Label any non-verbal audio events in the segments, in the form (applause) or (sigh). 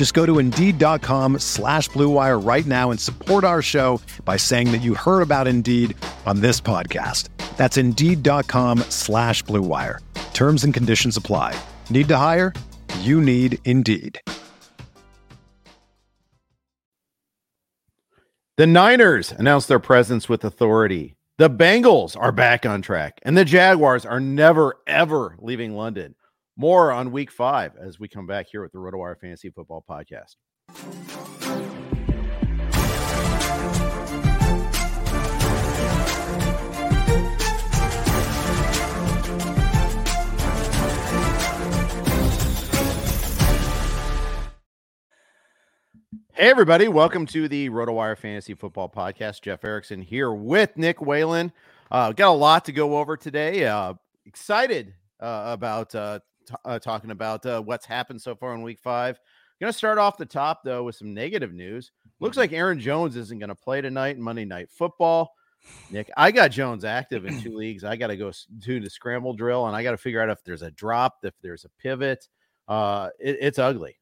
Just go to Indeed.com slash BlueWire right now and support our show by saying that you heard about Indeed on this podcast. That's Indeed.com slash BlueWire. Terms and conditions apply. Need to hire? You need Indeed. The Niners announced their presence with authority. The Bengals are back on track, and the Jaguars are never, ever leaving London. More on week five as we come back here with the RotoWire Fantasy Football Podcast. Hey, everybody. Welcome to the RotoWire Fantasy Football Podcast. Jeff Erickson here with Nick Whalen. Uh, got a lot to go over today. Uh, excited uh, about uh, t- uh, talking about uh, what's happened so far in week five. Going to start off the top, though, with some negative news. Looks like Aaron Jones isn't going to play tonight in Monday Night Football. Nick, I got Jones active in two (clears throat) leagues. I got to go do the scramble drill, and I got to figure out if there's a drop, if there's a pivot. Uh, it, it's ugly.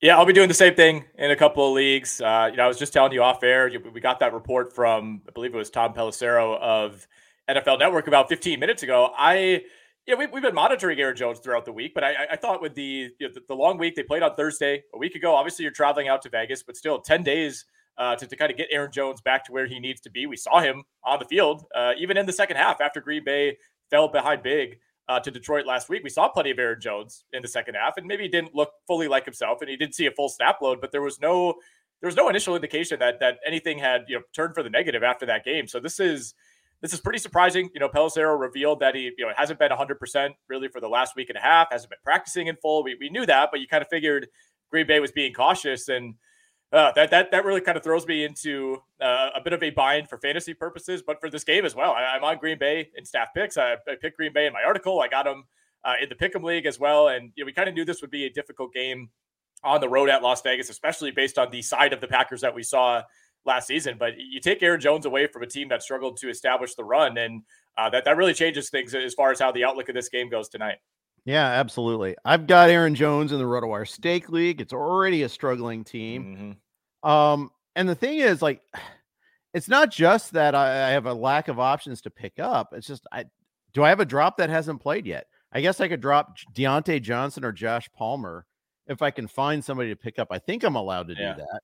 Yeah, I'll be doing the same thing in a couple of leagues. Uh, you know, I was just telling you off air. We got that report from, I believe it was Tom Pelissero of NFL Network about 15 minutes ago. I, yeah, we, we've been monitoring Aaron Jones throughout the week, but I, I thought with the, you know, the, the long week they played on Thursday a week ago. Obviously, you're traveling out to Vegas, but still 10 days uh, to, to kind of get Aaron Jones back to where he needs to be. We saw him on the field, uh, even in the second half after Green Bay fell behind big uh, to Detroit last week. We saw plenty of Aaron Jones in the second half, and maybe he didn't look fully like himself, and he did see a full snap load, but there was no there was no initial indication that that anything had you know turned for the negative after that game. So this is this is pretty surprising. You know, Pelissero revealed that he you know hasn't been 100 percent really for the last week and a half, hasn't been practicing in full. We we knew that, but you kind of figured Green Bay was being cautious and uh, that that that really kind of throws me into uh, a bit of a bind for fantasy purposes, but for this game as well. I, am on Green Bay in staff picks. I, I picked Green Bay in my article. I got them uh, in the Pick'em League as well, and you know, we kind of knew this would be a difficult game on the road at Las Vegas, especially based on the side of the Packers that we saw last season. But you take Aaron Jones away from a team that struggled to establish the run, and uh, that that really changes things as far as how the outlook of this game goes tonight. Yeah, absolutely. I've got Aaron Jones in the RotoWire Stake League. It's already a struggling team. Mm-hmm. Um, and the thing is, like, it's not just that I, I have a lack of options to pick up. It's just I do I have a drop that hasn't played yet. I guess I could drop Diontae Johnson or Josh Palmer if I can find somebody to pick up. I think I'm allowed to yeah. do that.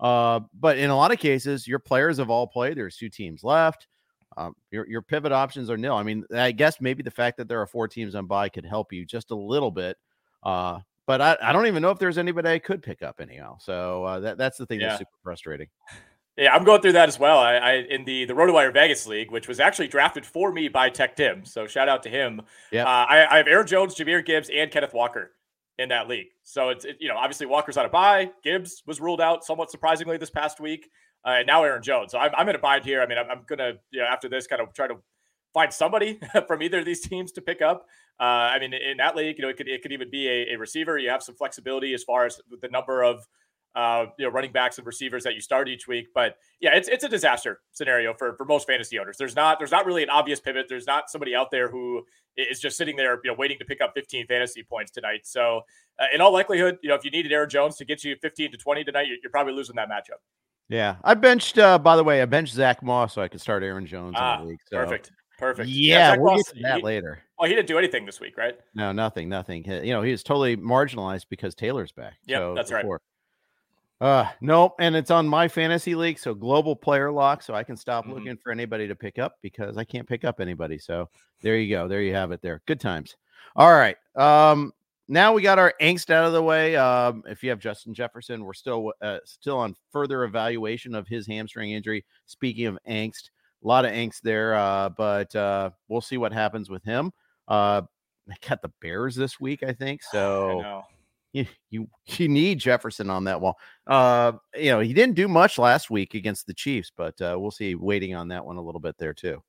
Uh, but in a lot of cases, your players have all played. There's two teams left. Um, your your pivot options are nil. I mean, I guess maybe the fact that there are four teams on bye could help you just a little bit. Uh, but I, I don't even know if there's anybody I could pick up anyhow. So uh, that that's the thing yeah. that's super frustrating. Yeah, I'm going through that as well. I, I in the the RotoWire Vegas League, which was actually drafted for me by Tech Tim. So shout out to him. Yeah, uh, I, I, have Aaron Jones, Jahmyr Gibbs, and Kenneth Walker in that league. So it's it, you know obviously Walker's on a bye. Gibbs was ruled out somewhat surprisingly this past week uh, and now Aaron Jones. So I'm, I'm in a bind here. I mean, I'm, I'm gonna you know after this kind of try to find somebody (laughs) from either of these teams to pick up. Uh, I mean, in that league, you know, it could it could even be a, a receiver. You have some flexibility as far as the number of uh, you know running backs and receivers that you start each week. But yeah, it's it's a disaster scenario for for most fantasy owners. There's not there's not really an obvious pivot. There's not somebody out there who is just sitting there, you know, waiting to pick up 15 fantasy points tonight. So uh, in all likelihood, you know, if you needed Aaron Jones to get you 15 to 20 tonight, you're, you're probably losing that matchup. Yeah, I benched. Uh, by the way, I benched Zach Moss so I could start Aaron Jones ah, in the league. So. Perfect, perfect. Yeah, yeah we'll Moss, get to that he, later. Well, he didn't do anything this week, right? No, nothing, nothing. You know, he was totally marginalized because Taylor's back. Yeah, so that's before. right. Uh, nope. And it's on my fantasy league, so global player lock, so I can stop mm-hmm. looking for anybody to pick up because I can't pick up anybody. So there you go. There you have it. There. Good times. All right. Um, now we got our angst out of the way. Um, if you have Justin Jefferson, we're still uh, still on further evaluation of his hamstring injury. Speaking of angst, a lot of angst there, uh, but uh, we'll see what happens with him. Uh, they got the Bears this week, I think. (sighs) So I you, you you need Jefferson on that wall. Uh, you know, he didn't do much last week against the Chiefs, but uh, we'll see. Waiting on that one a little bit there too.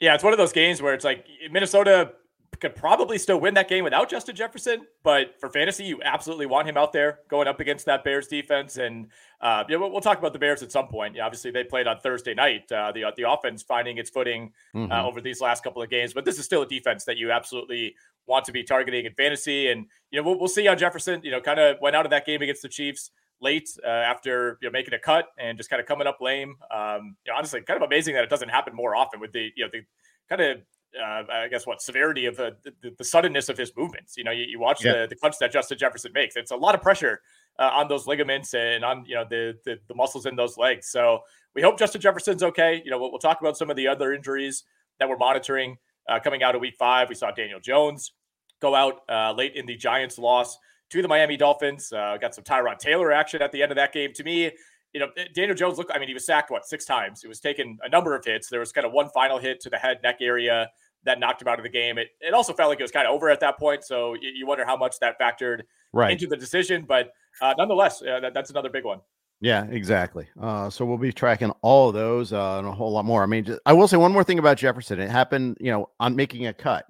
Yeah, it's one of those games where it's like Minnesota could probably still win that game without Justin Jefferson, but for fantasy, you absolutely want him out there going up against that Bears defense. And uh, yeah, we'll, we'll talk about the Bears at some point. Yeah, obviously, they played on Thursday night. Uh, the the offense finding its footing uh, mm-hmm. over these last couple of games, but this is still a defense that you absolutely want to be targeting in fantasy. And you know, we'll, we'll see how Jefferson, you know, kind of went out of that game against the Chiefs late uh, after you know making a cut and just kind of coming up lame. Um, you know, honestly, kind of amazing that it doesn't happen more often with the you know the kind of uh, I guess what severity of the, the, the suddenness of his movements. You know, you, you watch yeah. the the cuts that Justin Jefferson makes. It's a lot of pressure uh, on those ligaments and on you know the, the, the muscles in those legs. So we hope Justin Jefferson's okay. You know, we'll, we'll talk about some of the other injuries that we're monitoring uh, coming out of Week Five. We saw Daniel Jones go out uh, late in the Giants' loss to the Miami Dolphins. Uh, got some Tyrod Taylor action at the end of that game. To me, you know, Daniel Jones looked, I mean, he was sacked, what, six times. He was taking a number of hits. There was kind of one final hit to the head neck area that knocked him out of the game. It, it also felt like it was kind of over at that point. So you, you wonder how much that factored right. into the decision. But uh, nonetheless, uh, that, that's another big one. Yeah, exactly. Uh, so we'll be tracking all of those uh, and a whole lot more. I mean, just, I will say one more thing about Jefferson. It happened, you know, on making a cut.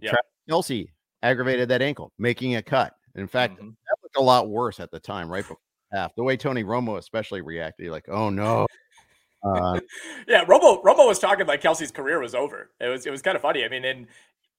Yeah. Kelce aggravated that ankle, making a cut. In fact, mm-hmm. that looked a lot worse at the time, right before half. The way Tony Romo especially reacted, like, "Oh no." Uh, (laughs) yeah, Romo Romo was talking like Kelce's career was over. It was it was kind of funny. I mean, and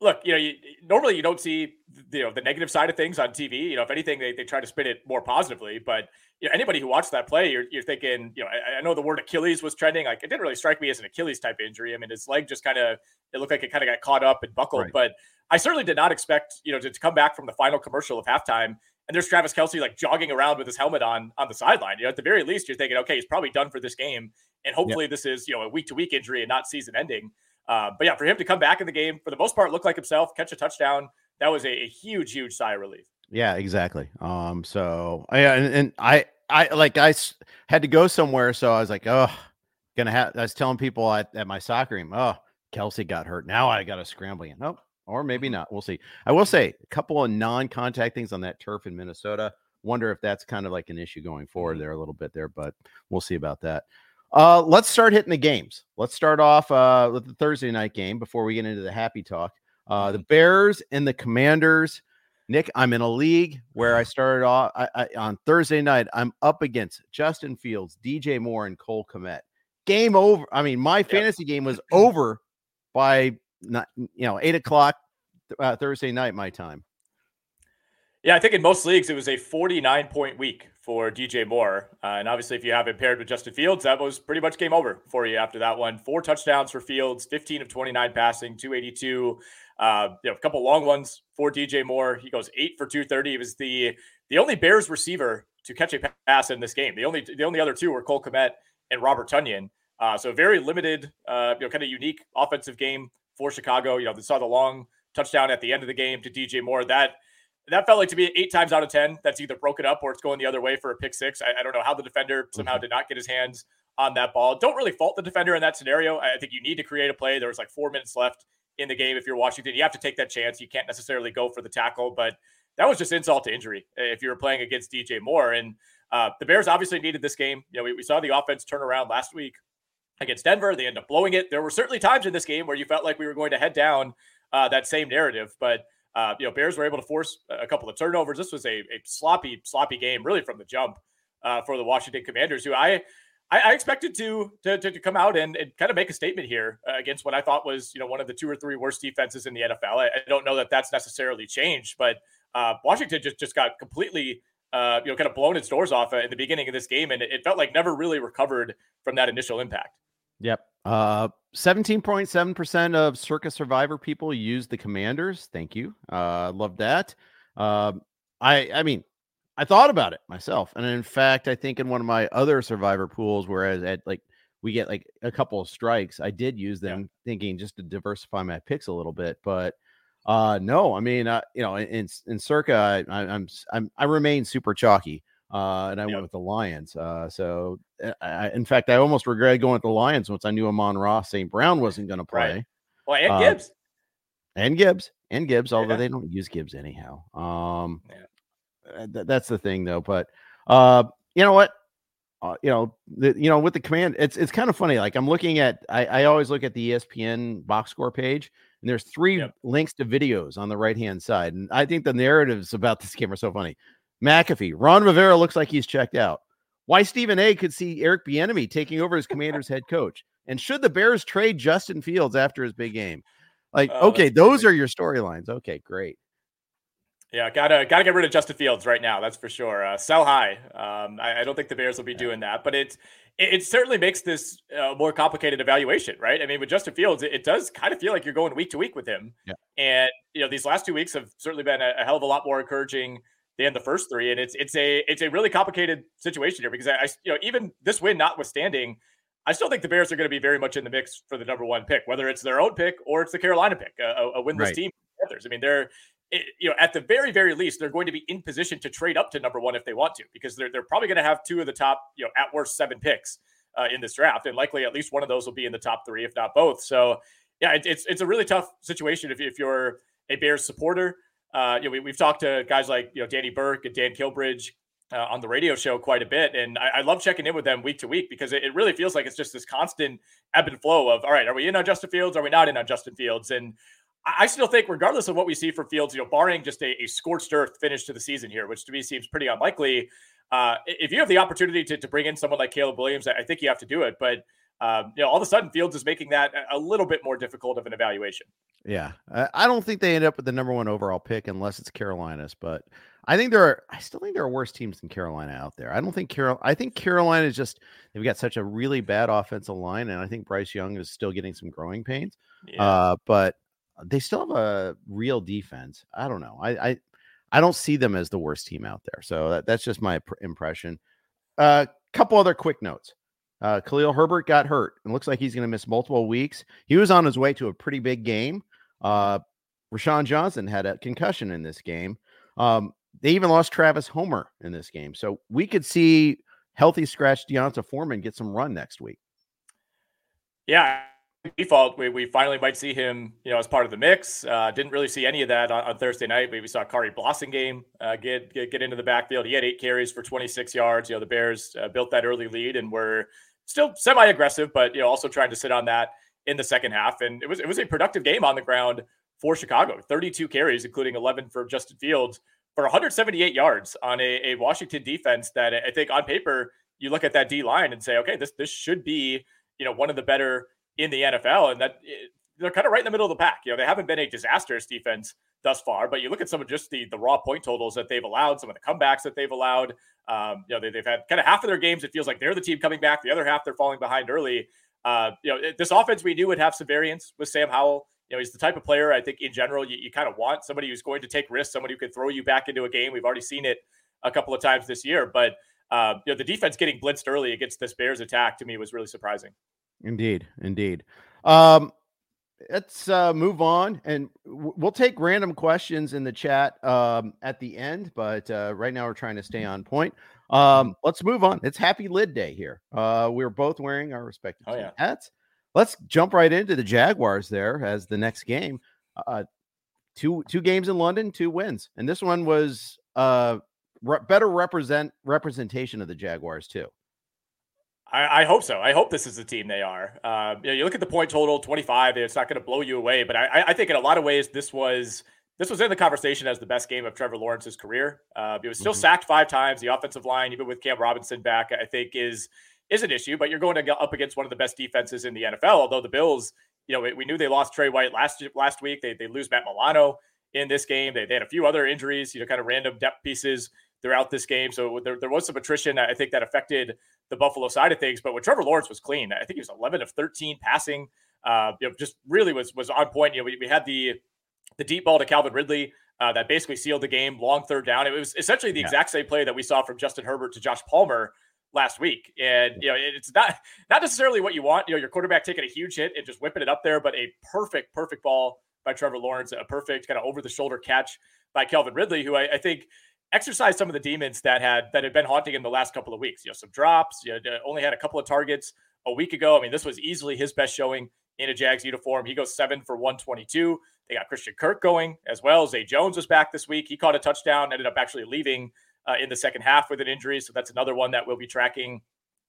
look, you know, you, normally you don't see you know the negative side of things on TV. You know, if anything, they, they try to spin it more positively. But you know, anybody who watched that play, you're, you're thinking, you know, I, I, know the word Achilles was trending. Like it didn't really strike me as an Achilles type injury. I mean, his leg just kind of it looked like it kind of got caught up and buckled. Right. But I certainly did not expect you know to, to come back from the final commercial of halftime and there's Travis Kelce like jogging around with his helmet on on the sideline. You know, at the very least, you're thinking, okay, he's probably done for this game, and hopefully, yep. this is you know a week to week injury and not season ending. Uh, but yeah, for him to come back in the game for the most part, look like himself, catch a touchdown, that was a, a huge, huge sigh of relief. Yeah, exactly. Um, so yeah, and, and I, I like I had to go somewhere, so I was like, oh, gonna have. I was telling people at, at my soccer game, oh, Kelsey got hurt. Now I got to scramble. In. Nope, or maybe mm-hmm. not. We'll see. I will say a couple of non-contact things on that turf in Minnesota. Wonder if that's kind of like an issue going forward mm-hmm. there a little bit there, but we'll see about that. Uh, let's start hitting the games. Let's start off uh, with the Thursday night game before we get into the happy talk. Uh, the mm-hmm. Bears and the Commanders. Nick, I'm in a league where I (laughs) started off I, I, on Thursday night. I'm up against Justin Fields, DJ Moore, and Cole Kmet. Game over. I mean, my fantasy game was (clears throat) over by not you know eight o'clock uh, Thursday night my time. Yeah, I think in most leagues it was a 49 point week for DJ Moore, uh, and obviously if you have it paired with Justin Fields, that was pretty much game over for you after that one. Four touchdowns for Fields, 15 of 29 passing, 282. Uh, you know, a couple long ones for DJ Moore. He goes eight for 230. He was the the only Bears receiver to catch a pass in this game. The only the only other two were Cole Kmet and Robert Tonyan. Uh, so very limited, uh, you know, kind of unique offensive game for Chicago. You know, they saw the long touchdown at the end of the game to DJ Moore. That that felt like to be eight times out of ten. That's either broken up or it's going the other way for a pick six. I, I don't know how the defender somehow mm-hmm. did not get his hands on that ball. Don't really fault the defender in that scenario. I think you need to create a play. There was like four minutes left in the game. If you're Washington, you have to take that chance. You can't necessarily go for the tackle, but that was just insult to injury if you were playing against DJ Moore. And uh, the Bears obviously needed this game. You know, we, we saw the offense turn around last week against Denver. They end up blowing it. There were certainly times in this game where you felt like we were going to head down uh, that same narrative, but uh, you know, Bears were able to force a couple of turnovers. This was a, a sloppy, sloppy game, really from the jump uh, for the Washington Commanders, who I I, expected to, to, to come out and, and, kind of make a statement here uh, against what I thought was you know one of the two or three worst defenses in the NFL. I, I don't know that that's necessarily changed, but uh, Washington just just got completely uh, you know kind of blown its doors off in the beginning of this game, and it felt like never really recovered from that initial impact. Yep. Uh, 17.7% of Circa Survivor people use the commanders. Thank you. Uh, love that. Uh, I, I mean, I thought about it myself, and in fact, I think in one of my other survivor pools, whereas at like we get like a couple of strikes, I did use them, yeah. thinking just to diversify my picks a little bit. But uh, no, I mean, uh, you know, in in circa, I, I, I'm I'm I remain super chalky. Uh, and I yep. went with the Lions. Uh, so, uh, I, in fact, I almost regret going with the Lions once I knew Amon-Ra St. Brown wasn't going to play. Right. Well, and uh, Gibbs. And Gibbs. And Gibbs, although yeah. they don't use Gibbs anyhow. Um, yeah. Uh, th- that's the thing, though. But uh, you know what? Uh, you know, the, you know, with the command, it's it's kind of funny. Like I'm looking at, I, I always look at the ESPN box score page, and there's three yep. links to videos on the right hand side, and I think the narratives about this game are so funny. McAfee, Ron Rivera looks like he's checked out. Why Stephen A could see Eric Bieniemy taking over as Commander's head coach, and should the Bears trade Justin Fields after his big game? Like, oh, okay, those are your storylines. Okay, great. Yeah, gotta gotta get rid of Justin Fields right now. That's for sure. Uh, sell high. Um, I, I, don't think the Bears will be doing that, but it it, it certainly makes this uh, more complicated evaluation, right? I mean, with Justin Fields, it, it, does kind of feel like you're going week to week with him. Yeah. And you know, these last two weeks have certainly been a, a, hell of a lot more encouraging than the first three, and it's it's a it's a really complicated situation here because I, I you know even this win notwithstanding, I still think the Bears are going to be very much in the mix for the number one pick, whether it's their own pick or it's the Carolina pick, a, a winless right. team. I mean, they're eh, you know, at the very, very least, they're going to be in position to trade up to number one if they want to, because they're, they're probably going to have two of the top, you know, at worst seven picks uh, in this draft, and likely at least one of those will be in the top three, if not both. So, yeah, it, it's it's a really tough situation if, if you're a Bears supporter. Uh, you know, we, have talked to guys like you know Danny Burke and Dan Kilbridge uh, on the radio show quite a bit, and I, I, love checking in with them week to week because it, it, really feels like it's just this constant ebb and flow of all right, are we in on Justin Fields? Are we not in on Justin Fields? And I still think, regardless of what we see for Fields, you know, barring just a, a scorched earth finish to the season here, which to me seems pretty unlikely. Uh, if you have the opportunity to, to bring in someone like Caleb Williams, I think you have to do it. But um, you know, all of a sudden, Fields is making that a little bit more difficult of an evaluation. Yeah, I don't think they end up with the number one overall pick unless it's Carolina's. But I think there are. I still think there are worse teams than Carolina out there. I don't think Carol. I think Carolina is just they've got such a really bad offensive line, and I think Bryce Young is still getting some growing pains. Yeah. Uh, but they still have a real defense. I don't know. I I, I don't see them as the worst team out there. So that, that's just my pr- impression. A uh, couple other quick notes. Uh, Khalil Herbert got hurt and looks like he's going to miss multiple weeks. He was on his way to a pretty big game. Uh, Roschon Johnson had a concussion in this game. Um, they even lost Travis Homer in this game. So we could see healthy scratch D'Onta Foreman get some run next week. Yeah, default, we, we finally might see him, you know, as part of the mix. Uh, didn't really see any of that on, on Thursday night. But we saw Khari Blasingame uh, get, get, get into the backfield. He had eight carries for 26 yards. You know, the Bears uh, built that early lead and were still semi aggressive, but you know, also trying to sit on that in the second half. And it was it was a productive game on the ground for Chicago. 32 carries, including 11 for Justin Fields, for 178 yards on a, a Washington defense that I think on paper you look at that D line and say, okay, this this should be you know one of the better in the NFL, and that they're kind of right in the middle of the pack. You know, they haven't been a disastrous defense thus far, but you look at some of just the the raw point totals that they've allowed, some of the comebacks that they've allowed. Um, you know, they, have had kind of half of their games. It feels like they're the team coming back. The other half, they're falling behind early. Uh, you know, this offense we knew would have some variance with Sam Howell. You know, he's the type of player I think in general you, you kind of want somebody who's going to take risks, somebody who can throw you back into a game. We've already seen it a couple of times this year, but uh, you know, the defense getting blitzed early against this Bears attack to me was really surprising. Indeed, indeed. Um, let's uh, move on, and we'll take random questions in the chat um, at the end. But uh, right now, we're trying to stay on point. Um, let's move on. It's Happy Lid Day here. Uh, we're both wearing our respective oh, yeah. hats. Let's jump right into the Jaguars there as the next game. Uh, two two games in London, two wins, and this one was uh re- better represent representation of the Jaguars too. I, I, hope so. I hope this is the team they are. Uh, you, know, you look at the point total, 25. It's not going to blow you away, but I, I, think in a lot of ways this was this was in the conversation as the best game of Trevor Lawrence's career. Uh, he was still mm-hmm. sacked five times. The offensive line, even with Cam Robinson back, I think is is an issue. But you're going to go up against one of the best defenses in the NFL. Although the Bills, you know, we, we knew they lost Trey White last last week. They they lose Matt Milano in this game. They, they had a few other injuries, you know, kind of random depth pieces throughout this game. So there, there was some attrition. I think that affected the Buffalo side of things. But when Trevor Lawrence was clean, I think he was 11 of 13 passing. Uh, you know, just really was was on point. You know, we, we had the the deep ball to Calvin Ridley uh, that basically sealed the game. Long third down. It was essentially the yeah. exact same play that we saw from Justin Herbert to Josh Palmer last week. And you know, it's not not necessarily what you want. You know, your quarterback taking a huge hit and just whipping it up there, but a perfect, perfect ball by Trevor Lawrence, a perfect kind of over the shoulder catch by Calvin Ridley, who I, I, think exorcised some of the demons that had that had been haunting him the last couple of weeks. You know, some drops. You know, only had a couple of targets a week ago. I mean, this was easily his best showing in a Jags uniform. He goes seven for 122. They got Christian Kirk going as well. Zay Jones was back this week. He caught a touchdown, ended up actually leaving uh, in the second half with an injury. So that's another one that we'll be tracking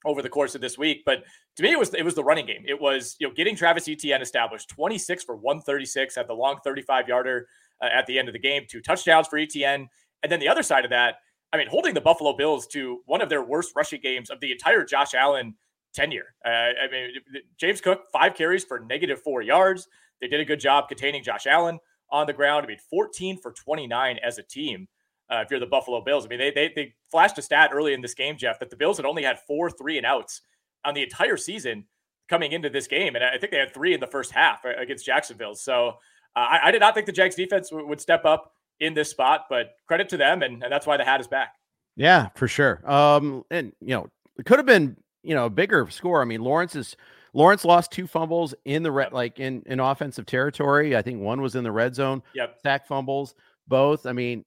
over the course of this week. But to me, it was it was the running game. It was you know getting Travis Etienne established, 26 for 136 at the long 35 yarder uh, at the end of the game, two touchdowns for Etienne, and then the other side of that, I mean, holding the Buffalo Bills to one of their worst rushing games of the entire Josh Allen tenure. Uh, I mean, James Cook five carries for negative four yards. They did a good job containing Josh Allen on the ground. I mean, 14 for 29 as a team uh, if you're the Buffalo Bills. I mean, they, they they flashed a stat early in this game, Jeff, that the Bills had only had four three and outs on the entire season coming into this game, and I think they had three in the first half uh, against Jacksonville. So uh, I, I, did not think the Jags defense w- would step up in this spot, but credit to them, and, and that's why the hat is back. Yeah, for sure. Um, and you know, it could have been you know a bigger score. I mean, Lawrence is Lawrence lost two fumbles in the red, like in in offensive territory. I think one was in the red zone. Yep, sack fumbles both. I mean,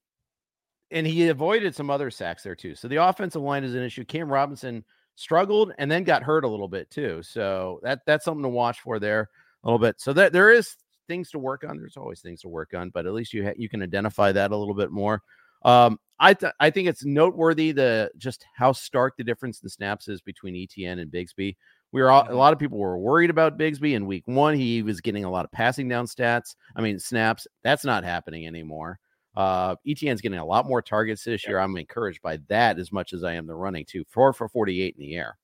and he avoided some other sacks there too. So the offensive line is an issue. Cam Robinson struggled and then got hurt a little bit too. So that that's something to watch for there a little bit. So that there is things to work on. There's always things to work on, but at least you ha- you can identify that a little bit more. Um, I th- I think it's noteworthy the just how stark the difference in snaps is between Etienne and Bigsby. We were all, a mm-hmm. lot of people were worried about Bigsby in week one. He was getting a lot of passing down stats. I mean snaps. That's not happening anymore. Uh, Etienne's getting a lot more targets this year. I'm encouraged by that as much as I am the running too. Four for 48 in the air.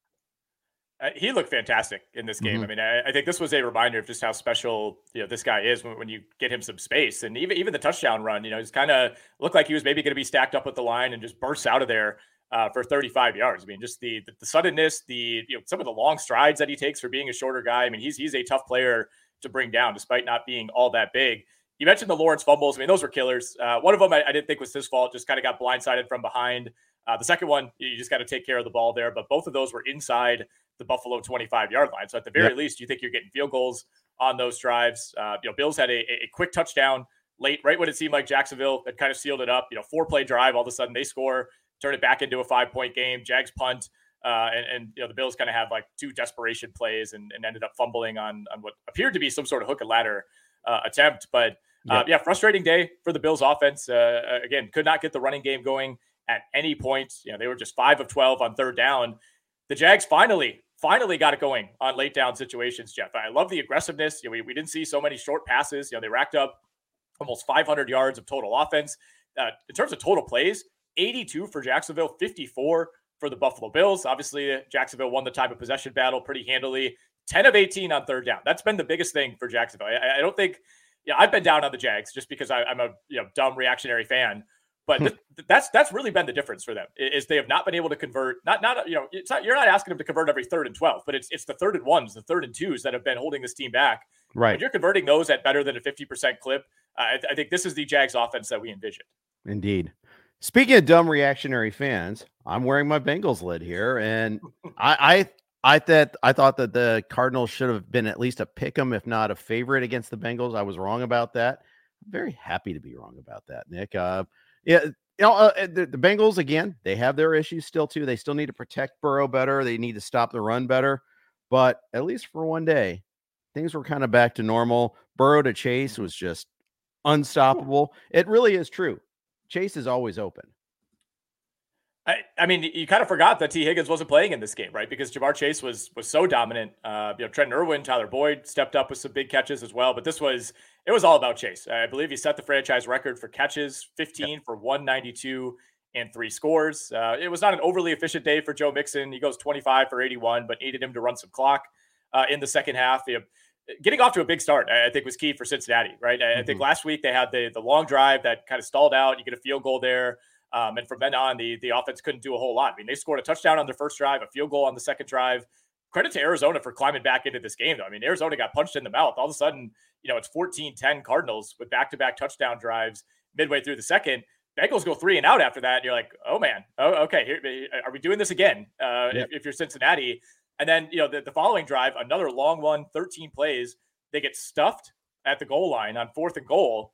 Uh, he looked fantastic in this game. Mm-hmm. I mean, I, I, think this was a reminder of just how special you know this guy is when, when you get him some space, and even even the touchdown run. You know, he's kind of looked like he was maybe going to be stacked up with the line and just bursts out of there uh, for 35 yards. I mean, just the, the, the suddenness, the you know some of the long strides that he takes for being a shorter guy. I mean, he's he's a tough player to bring down despite not being all that big. You mentioned the Lawrence fumbles. I mean, those were killers. Uh, one of them I, I, didn't think was his fault, just kind of got blindsided from behind. Uh, the second one, you just got to take care of the ball there. But both of those were inside the Buffalo 25 yard line. So at the very yep. least, you think you're getting field goals on those drives. Uh, you know, Bills had a, a quick touchdown late, right when it seemed like Jacksonville had kind of sealed it up. You know, four play drive, all of a sudden they score, turn it back into a five point game. Jags punt. Uh, and, and, you know the Bills kind of have like two desperation plays and, and, ended up fumbling on on what appeared to be some sort of hook and ladder uh, attempt. But uh, yeah, frustrating day for the Bills offense. Uh, again, could not get the running game going at any point. You know, they were just five of 12 on third down. The Jags finally, finally got it going on late down situations, Jeff. I love the aggressiveness. You know, we, we didn't see so many short passes. You know, they racked up almost 500 yards of total offense. Uh, in terms of total plays, 82 for Jacksonville, 54 for the Buffalo Bills. Obviously, Jacksonville won the time of possession battle pretty handily. 10 of 18 on third down. That's been the biggest thing for Jacksonville. I, I don't think yeah, I've been down on the Jags just because I, am a you know dumb reactionary fan. But hmm. th- that's that's really been the difference for them is they have not been able to convert. Not not you know it's not, you're not asking them to convert every third and twelve, but it's it's the third and ones, the third and twos that have been holding this team back. Right, when you're converting those at better than a fifty percent clip. Uh, I, th- I think this is the Jags offense that we envisioned. Indeed. Speaking of dumb reactionary fans, I'm wearing my Bengals lid here, and I, I thought I thought that the Cardinals should have been at least a pick 'em, if not a favorite against the Bengals. I was wrong about that. I'm very happy to be wrong about that, Nick. Uh, yeah, you know uh, uh, the, the, Bengals again. They have their issues still too. They still need to protect Burrow better. They need to stop the run better. But at least for one day, things were kind of back to normal. Burrow to Chase was just unstoppable. It really is true. Chase is always open. I, I mean, you kind of forgot that Tee Higgins wasn't playing in this game, right? Because Ja'Marr Chase was was so dominant. Uh, you know, Trent Irwin, Tyler Boyd stepped up with some big catches as well. But this was it was all about Chase. I believe he set the franchise record for catches, 15 yep. for 192 and three scores. Uh, it was not an overly efficient day for Joe Mixon. He goes 25 for 81, but needed him to run some clock uh, in the second half. You know, getting off to a big start, I think, was key for Cincinnati, right? I, mm-hmm. I think mm-hmm. last week they had the the long drive that kind of stalled out. You get a field goal there. Um, and from then on, the the offense couldn't do a whole lot. I mean, they scored a touchdown on their first drive, a field goal on the second drive. Credit to Arizona for climbing back into this game, though. I mean, Arizona got punched in the mouth. All of a sudden, you know, it's 14 10 Cardinals with back to back touchdown drives. midway through the second. Bengals go three and out after that. And you're like, oh man, oh okay, here, are we doing this again? Uh, yep. if, if, you're Cincinnati, and then you know the, the following drive, another long one, 13 plays, they get stuffed at the goal line on fourth and goal,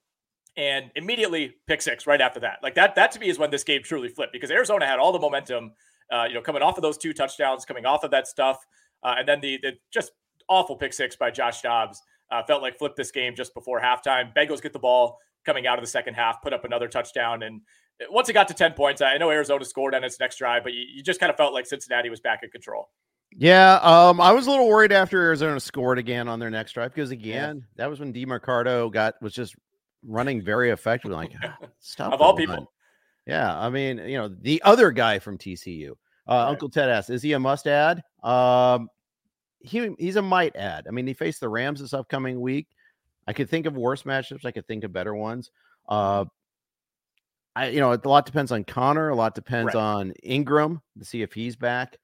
and immediately pick six right after that. Like that, that to me is when this game truly flipped because Arizona had all the momentum, uh, you know, coming off of those two touchdowns, coming off of that stuff, uh, and then the, the just awful pick six by Josh Dobbs uh, felt like flipped this game just before halftime. Bengals get the ball coming out of the second half, put up another touchdown, and once it got to ten points, I know Arizona scored on its next drive, but you, you just kind of felt like Cincinnati was back in control. Yeah, um, I was a little worried after Arizona scored again on their next drive because again, yeah. that was when Demercado got was just running very effectively. Like, (laughs) stop of all people. Run. Yeah, I mean, you know, the other guy from TCU, uh, right. Uncle Ted asks, is he a must add? Um, he he's a might add. I mean, he faced the Rams this upcoming week. I could think of worse matchups. I could think of better ones. Uh, I you know, a lot depends on Conner. A lot depends right. on Ingram to see if he's back,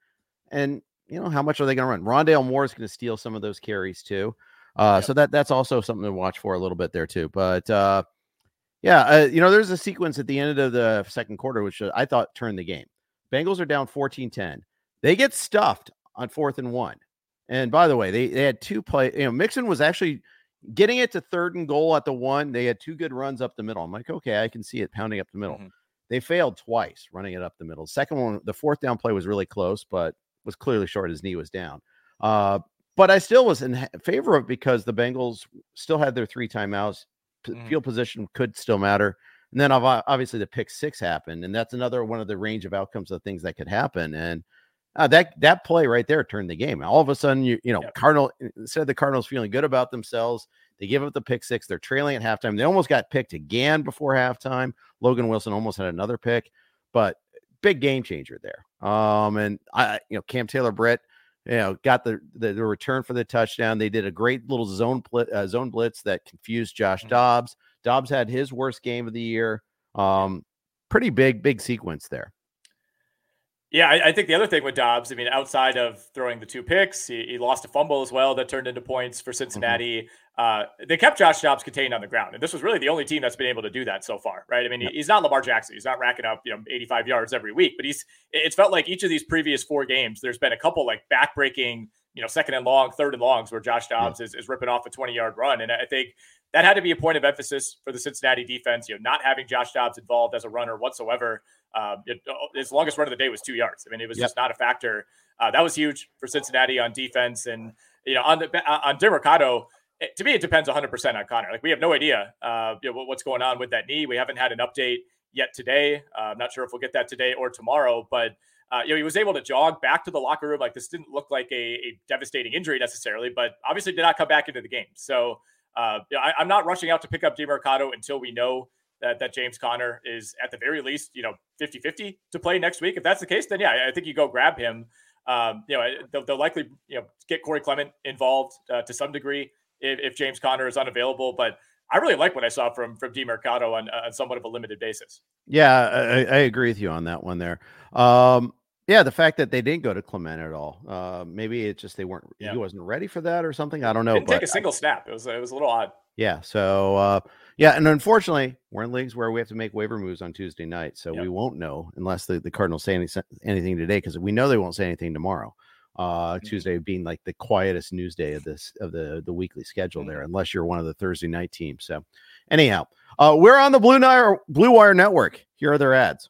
and you know how much are they going to run? Rondale Moore is going to steal some of those carries too. Uh, yep. So that that's also something to watch for a little bit there too. But uh, yeah, uh, you know, there's a sequence at the end of the second quarter which I thought turned the game. Bengals are down 14-10. They get stuffed on fourth and one. And by the way, they, they had two play. You know, Mixon was actually getting it to third and goal at the one. They had two good runs up the middle. I'm like, okay, I can see it pounding up the middle. Mm-hmm. They failed twice running it up the middle. Second one, the fourth down play was really close, but was clearly short. His knee was down. Uh, but I still was in favor of it because the Bengals still had their three timeouts. Mm. Field position could still matter. And then obviously the pick six happened, and that's another one of the range of outcomes of things that could happen. And uh, that that play right there turned the game. All of a sudden, you you know, yep. Cardinal instead of the Cardinals feeling good about themselves, they give up the pick six. They're trailing at halftime. They almost got picked again before halftime. Logan Wilson almost had another pick, but big game changer there. Um, and I, you know, Cam Taylor Britt you know, got the, the, the return for the touchdown. They did a great little zone blitz, uh, zone blitz that confused Josh mm-hmm. Dobbs. Dobbs had his worst game of the year. Um, pretty big, big sequence there. Yeah, I, I, think the other thing with Dobbs, I mean, outside of throwing the two picks, he, he lost a fumble as well that turned into points for mm-hmm. Cincinnati. Mm-hmm. Uh, they kept Josh Dobbs contained on the ground, and this was really the only team that's been able to do that so far, right? I mean, he's not Lamar Jackson; he's not racking up you know 85 yards every week, but he's. It's felt like each of these previous four games, there's been a couple like backbreaking, you know, second and long, third and longs where Josh Dobbs yep. is, is ripping off a 20 yard run, and I think that had to be a point of emphasis for the Cincinnati defense. You know, not having Josh Dobbs involved as a runner whatsoever. Uh, it, his longest run of the day was two yards. I mean, it was yep. just not a factor. Uh, that was huge for Cincinnati on defense, and you know, on the on Demercado, it, to me, it depends 100 percent on Conner. Like we have no idea, uh, you know, what's going on with that knee. We haven't had an update yet today. Uh, I'm not sure if we'll get that today or tomorrow, but. Uh, you know, he was able to jog back to the locker room. Like this didn't look like a, a devastating injury necessarily, but obviously did not come back into the game. So uh, I, am not rushing out to pick up Demercado until we know that, that James Conner is at the very least, you know, 50 50 to play next week. If that's the case, then yeah, I think you go grab him. Um, you know, they'll, they'll, likely, you know, get Corey Clement involved uh, to some degree if, if, James Conner is unavailable. But I really like what I saw from from Demercado on, on somewhat of a limited basis. Yeah, I, I agree with you on that one there. Um, yeah, the fact that they didn't go to Clement at all. Uh, maybe it's just they weren't. Yeah. He wasn't ready for that or something. I don't know. Didn't take a single I, snap. It was it was a little odd. Yeah. So uh, yeah, and unfortunately, we're in leagues where we have to make waiver moves on Tuesday night, so yep. we won't know unless the, the Cardinals say any, anything today because we know they won't say anything tomorrow. Uh, mm-hmm. Tuesday being like the quietest news day of this of the the weekly schedule mm-hmm. there, unless you're one of the Thursday night teams. So anyhow, uh, we're on the Blue Wire Blue Wire Network. Here are their ads.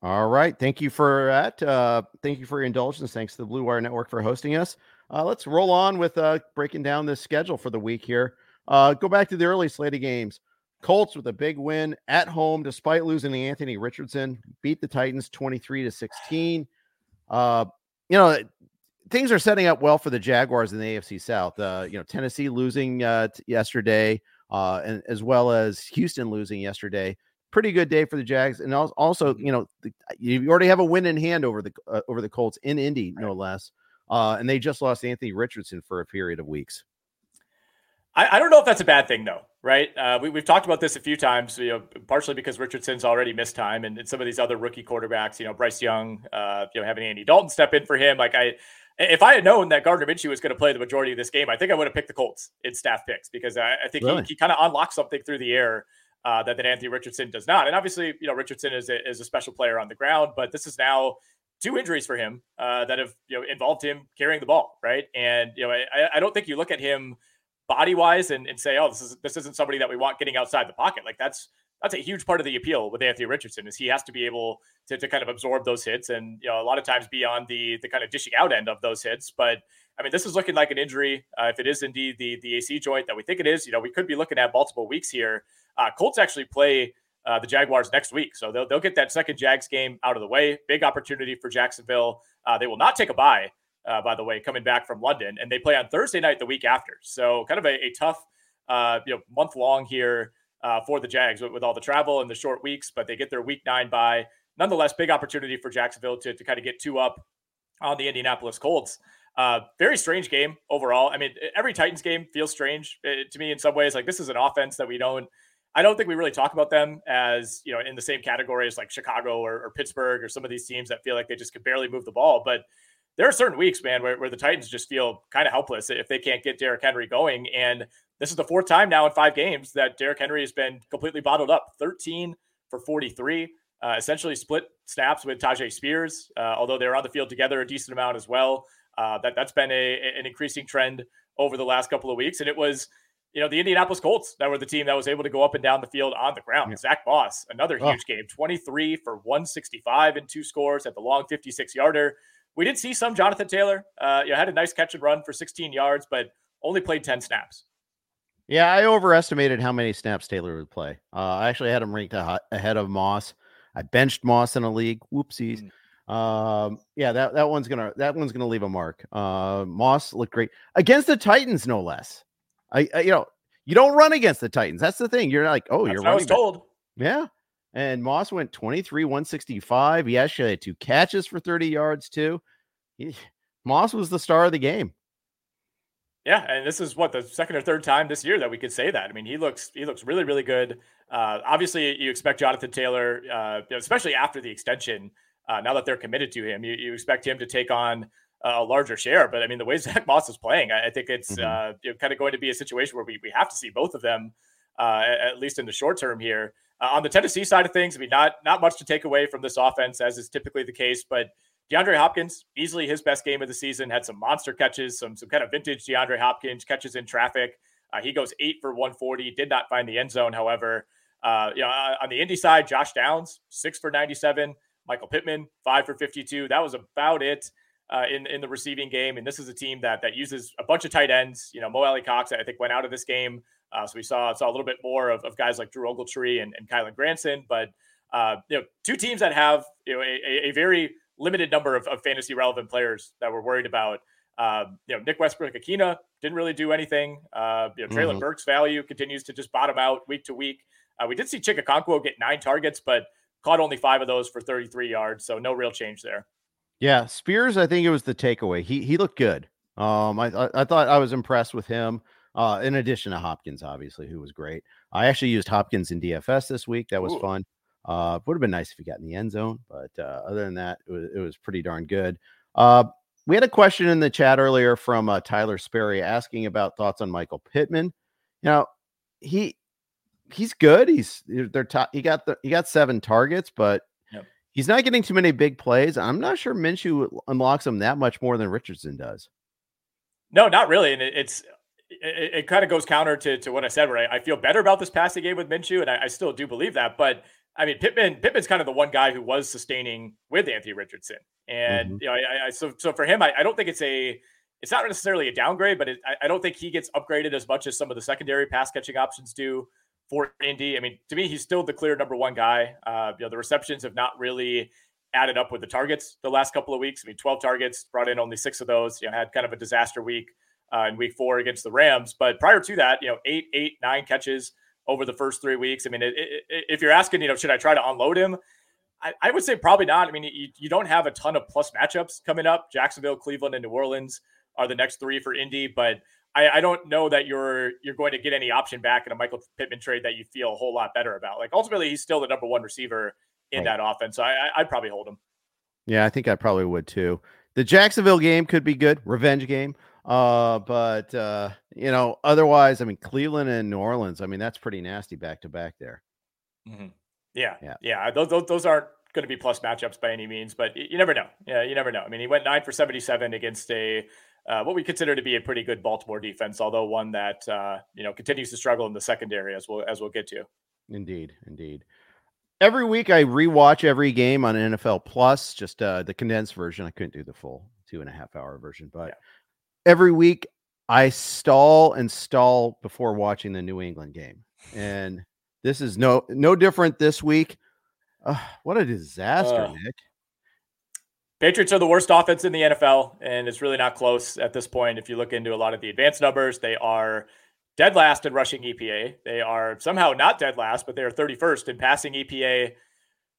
All right. Thank you for that. Uh, thank you for your indulgence. Thanks to the Blue Wire Network for hosting us. Uh, let's roll on with uh, breaking down the schedule for the week here. Uh, go back to the early slate of games. Colts with a big win at home despite losing to Anthony Richardson, beat the Titans 23 to 16. Uh, you know, things are setting up well for the Jaguars in the AFC South. Uh, you know, Tennessee losing t- yesterday, and as well as Houston losing yesterday pretty good day for the Jags, and also you know you already have a win in hand over the uh, over the Colts in Indy, no less, uh, and they just lost Anthony Richardson for a period of weeks. I, I don't know if that's a bad thing though, right? Uh, we, have talked about this a few times, you know, partially because Richardson's already missed time, and, and some of these other rookie quarterbacks, you know, Bryce Young, uh, you know, having Andy Dalton step in for him, like I. If I had known that Gardner Minshew was going to play the majority of this game, I think I would have picked the Colts in staff picks because I, I think really? he, he kind of unlocked something through the air uh, that, that Anthony Richardson does not. And obviously, you know, Richardson is a, is a special player on the ground, but this is now two injuries for him uh, that have you know involved him carrying the ball, right? And you know, I, I don't think you look at him body wise and, and say, oh, this is this isn't somebody that we want getting outside the pocket. Like that's that's a huge part of the appeal with Anthony Richardson is he has to be able to, to kind of absorb those hits and you know a lot of times be on the the kind of dishing out end of those hits. But I mean, this is looking like an injury. Uh, if it is indeed the the AC joint that we think it is, you know, we could be looking at multiple weeks here. Uh, Colts actually play uh, the Jaguars next week, so they'll they'll get that second Jags game out of the way. Big opportunity for Jacksonville. Uh, they will not take a bye, uh, by the way, coming back from London, and they play on Thursday night the week after. So kind of a, a tough, uh, you know, month long here uh, for the Jags with, with, all the travel and the short weeks, but they get their week nine bye. Nonetheless, big opportunity for Jacksonville to to kind of get two up on the Indianapolis Colts. Uh, very strange game overall. I mean, every Titans game feels strange to me in some ways. Like this is an offense that we don't I don't think we really talk about them as you know in the same category as like Chicago or, or, Pittsburgh or some of these teams that feel like they just could barely move the ball. But there are certain weeks, man, where, where the Titans just feel kind of helpless if they can't get Derrick Henry going. And this is the fourth time now in five games that Derrick Henry has been completely bottled up. 13 for 43, uh, essentially split snaps with Tyjae Spears, uh, although they were on the field together a decent amount as well. Uh, that that's been a, an increasing trend over the last couple of weeks, and it was you know, the Indianapolis Colts that were the team that was able to go up and down the field on the ground. Yeah. Zach Moss, another oh. huge game, 23 for 165 and two scores at the long 56 yarder. We did see some Jonathan Taylor. Uh, you know, had a nice catch and run for 16 yards, but only played 10 snaps. Yeah, I overestimated how many snaps Taylor would play. Uh, I actually had him ranked ahead of Moss. I benched Moss in a league. Whoopsies. Mm. Um, yeah, that, that one's gonna that one's gonna leave a mark. Uh, Moss looked great against the Titans, no less. I, I, you know you don't run against the Titans. That's the thing. You're like, oh, That's you're. I was told. Yeah, and Moss went 23 165. He actually had two catches for 30 yards too. He, Moss was the star of the game. Yeah, and this is what the second or third time this year that we could say that. I mean, he looks he looks really really good. Uh, obviously, you expect Jonathan Taylor, uh, especially after the extension. Uh, now that they're committed to him, you, you expect him to take on a larger share. But I mean, the way Zach (laughs) Moss is playing, I, I think it's mm-hmm. uh, you know, kind of going to be a situation where we, we have to see both of them, uh, at, least in the short term here. Uh, on the Tennessee side of things, I mean, not not much to take away from this offense, as is typically the case. But DeAndre Hopkins, easily his best game of the season, had some monster catches, some some kind of vintage DeAndre Hopkins catches in traffic. Uh, he goes eight for 140, did not find the end zone, however. Uh, you know, on the Indy side, Josh Downs, six for 97. Michael Pittman, five for 52. That was about it uh, in in the receiving game. And this is a team that that uses a bunch of tight ends. You know, Mo Alie-Cox, I think, went out of this game, uh, so we saw saw a little bit more of, of guys like Drew Ogletree and, and Kylen Granson. But uh, you know, two teams that have you know a, a very limited number of, of, fantasy relevant players that we're worried about. Um, you know, Nick Westbrook-Ikhine didn't really do anything. Uh, you know, Treylon mm-hmm. Burks' value continues to just bottom out week to week. Uh, we did see Chig Okonkwo get nine targets, but caught only five of those for 33 yards, so no real change there. Yeah, Spears. I think it was the takeaway. He he looked good. Um, I I, I thought I was impressed with him. Uh, in addition to Hopkins, obviously, who was great. I actually used Hopkins in DFS this week. That was Ooh. fun. Uh, would have been nice if he got in the end zone, but uh, other than that, it was, it was pretty darn good. Uh, we had a question in the chat earlier from uh, Tyler Sperry asking about thoughts on Michael Pittman. You know, he he's good. He's they're top. He got the he got seven targets, but he's not getting too many big plays. I'm not sure Minshew unlocks him that much more than Richardson does. No, not really. And it's it, it kind of goes counter to, to what I said, where I, I, feel better about this passing game with Minshew, and I, I, still do believe that. But I mean, Pittman Pittman's kind of the one guy who was sustaining with Anthony Richardson, and mm-hmm. you know, I, I, so so for him, I, I don't think it's a it's not necessarily a downgrade, but it, I, I don't think he gets upgraded as much as some of the secondary pass catching options do for Indy. I mean, to me, he's still the clear number one guy. Uh, you know, the receptions have not really added up with the targets the last couple of weeks. I mean, 12 targets, brought in only six of those. You know, had kind of a disaster week uh, in week four against the Rams. But prior to that, you know, eight, eight, nine catches over the first three weeks. I mean, it, it, if you're asking, you know, should I try to unload him? I, I would say probably not. I mean, you, you don't have a ton of plus matchups coming up. Jacksonville, Cleveland, and New Orleans are the next three for Indy, but I, I, don't know that you're you're going to get any option back in a Michael Pittman trade that you feel a whole lot better about. Like ultimately, he's still the number one receiver in right. that offense. So I, I'd probably hold him. Yeah, I think I probably would too. The Jacksonville game could be good, revenge game. Uh, but uh, you know, otherwise, I mean, Cleveland and New Orleans. I mean, that's pretty nasty back to back there. Mm-hmm. Yeah, yeah, yeah. Those, those, those aren't going to be plus matchups by any means, but you never know. Yeah, you never know. I mean, he went nine for seventy-seven against a uh, what we consider to be a pretty good Baltimore defense, although one that uh, you know continues to struggle in the secondary as we'll as we'll get to. Indeed, indeed. Every week I rewatch every game on NFL Plus, just uh, the condensed version. I couldn't do the full two and a half hour version, but yeah. every week I stall and stall before watching the New England game, and this is no no different this week. Uh, what a disaster, Nick. Patriots are the worst offense in the NFL, and it's really not close at this point. If you look into a lot of the advanced numbers, they are dead last in rushing EPA. They are somehow not dead last, but they are 31st in passing EPA.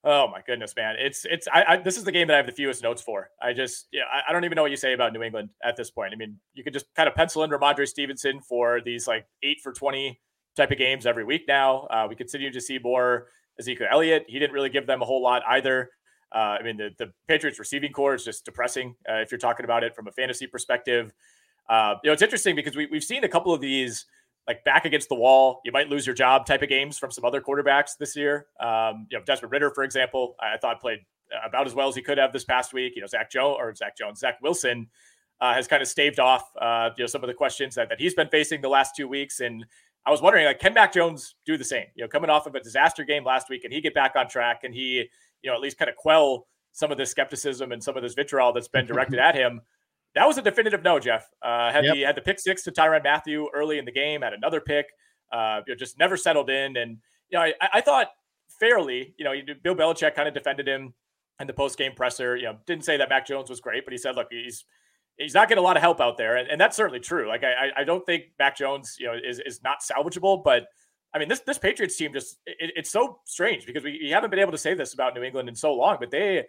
Oh my goodness, man! It's it's I, I, this is the game that I have the fewest notes for. I just yeah, I, I, don't even know what you say about New England at this point. I mean, you could just kind of pencil in Rhamondre Stevenson for these like eight for 20 type of games every week now. Uh, we continue to see more Ezekiel Elliott. He didn't really give them a whole lot either. Uh, I mean, the, the Patriots receiving corps is just depressing uh, if you're talking about it from a fantasy perspective. Uh, you know, it's interesting because we, we've seen a couple of these like back against the wall, you might lose your job type of games from some other quarterbacks this year. Um, you know, Desmond Ridder, for example, I thought played about as well as he could have this past week. You know, Zach Jones or Zach Jones, Zach Wilson uh, has kind of staved off, uh, you know, some of the questions that, that he's been facing the last two weeks. And I was wondering, like, can Mac Jones do the same? You know, coming off of a disaster game last week, and he get back on track? and he you know, at least kind of quell some of this skepticism and some of this vitriol that's been directed at him. (laughs) That was a definitive no, Jeff. Uh, had yep. the had the pick six to Tyrann Mathieu early in the game, had another pick. Uh, you know, just never settled in, and you know, I, I thought fairly, you know, Bill Belichick kind of defended him in the post game presser. You know, didn't say that Mac Jones was great, but he said, look, he's he's not getting a lot of help out there, and, and that's certainly true. Like I I don't think Mac Jones, you know, is is not salvageable, but I mean, this this Patriots team just it, it's so strange because we, we, haven't been able to say this about New England in so long, but they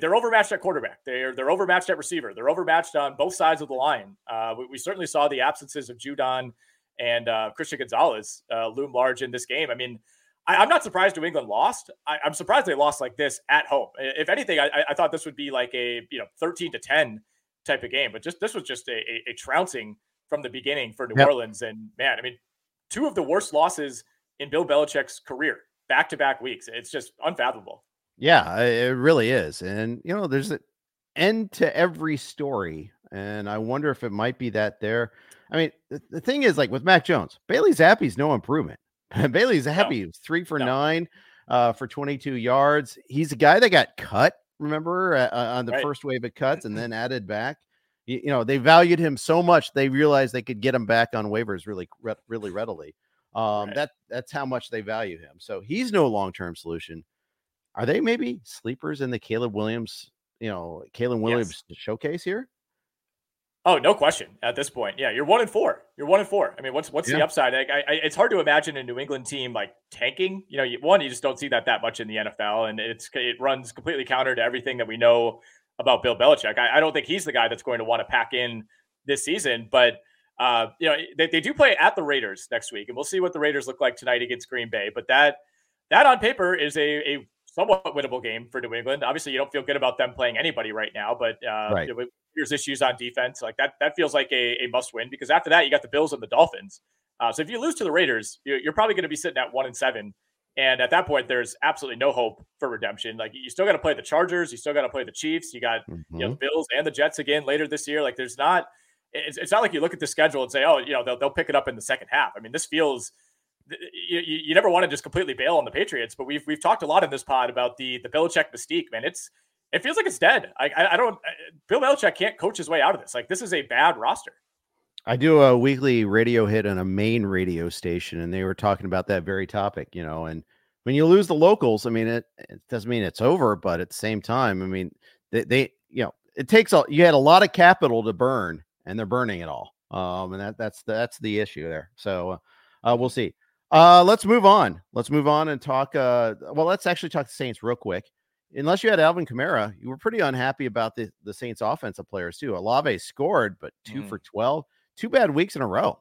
they're overmatched at quarterback. They're they're overmatched at receiver. They're overmatched on both sides of the line. Uh, we, we, certainly saw the absences of Judon and uh, Christian Gonzalez uh, loom large in this game. I mean, I, am not surprised New England lost. I, am surprised they lost like this at home. If anything, I, I, thought this would be like a you know 13 to 10 type of game, but just this was just a, a, a trouncing from the beginning for New yep. Orleans. And man, I mean, two of the worst losses in Bill Belichick's career, back to back weeks. It's just unfathomable. Yeah, it really is. And, you know, there's an end to every story. And I wonder if it might be that there. I mean, the, the thing is, like with Mac Jones, Bailey Zappe's no improvement. (laughs) Bailey Zappe no. three for no. nine uh, for 22 yards. He's a guy that got cut, remember, uh, uh on the right. first wave of cuts and then added back. You, you, know, they valued him so much, they realized they could get him back on waivers really, really readily. Um, right. That That's how much they value him. So he's no long term solution. Are they maybe sleepers in the Caleb Williams, you know, Caleb Williams yes. showcase here? Oh, no question. At this point, yeah, you're one and four. You're one and four. I mean, what's what's yeah. the upside? I, I, it's hard to imagine a New England team like tanking. You know, you, one, you just don't see that that much in the NFL, and it's it runs completely counter to everything that we know about Bill Belichick. I, I don't think he's the guy that's going to want to pack in this season, but. Uh, you know, they, they do play at the Raiders next week, and we'll see what the Raiders look like tonight against Green Bay. But that that on paper is a, a somewhat winnable game for New England. Obviously, you don't feel good about them playing anybody right now, but uh, right. you know, there's issues on defense. Like that, that feels like a, a must win because after that, you got the Bills and the Dolphins. Uh, so if you lose to the Raiders, you're probably going to be sitting at one and seven. And at that point, there's absolutely no hope for redemption. Like you still got to play the Chargers, you still got to play the Chiefs, you got mm-hmm. you know mm-hmm. the Bills and the Jets again later this year. Like there's not, it's, it's not like you look at the schedule and say, oh, you know they'll they'll pick it up in the second half. I mean, this feels you, you never want to just completely bail on the Patriots, but we've we've talked a lot in this pod about the the Belichick mystique. Man, it's it feels like it's dead. I I, I don't. Bill Belichick can't coach his way out of this. Like this is a bad roster. I do a weekly radio hit on a Maine radio station, and they were talking about that very topic. You know, and when you lose the locals, I mean, it, it doesn't mean it's over, but at the same time, I mean, they, they you know, it takes all. You had a lot of capital to burn, and they're burning it all. Um, and that that's that's the issue there. So, uh, we'll see. Uh, let's move on. Let's move on and talk. Uh, well, let's actually talk the Saints real quick. Unless you had Alvin Kamara, you were pretty unhappy about the, the Saints offensive players too. Olave scored, but two mm. for 12. Two bad weeks in a row.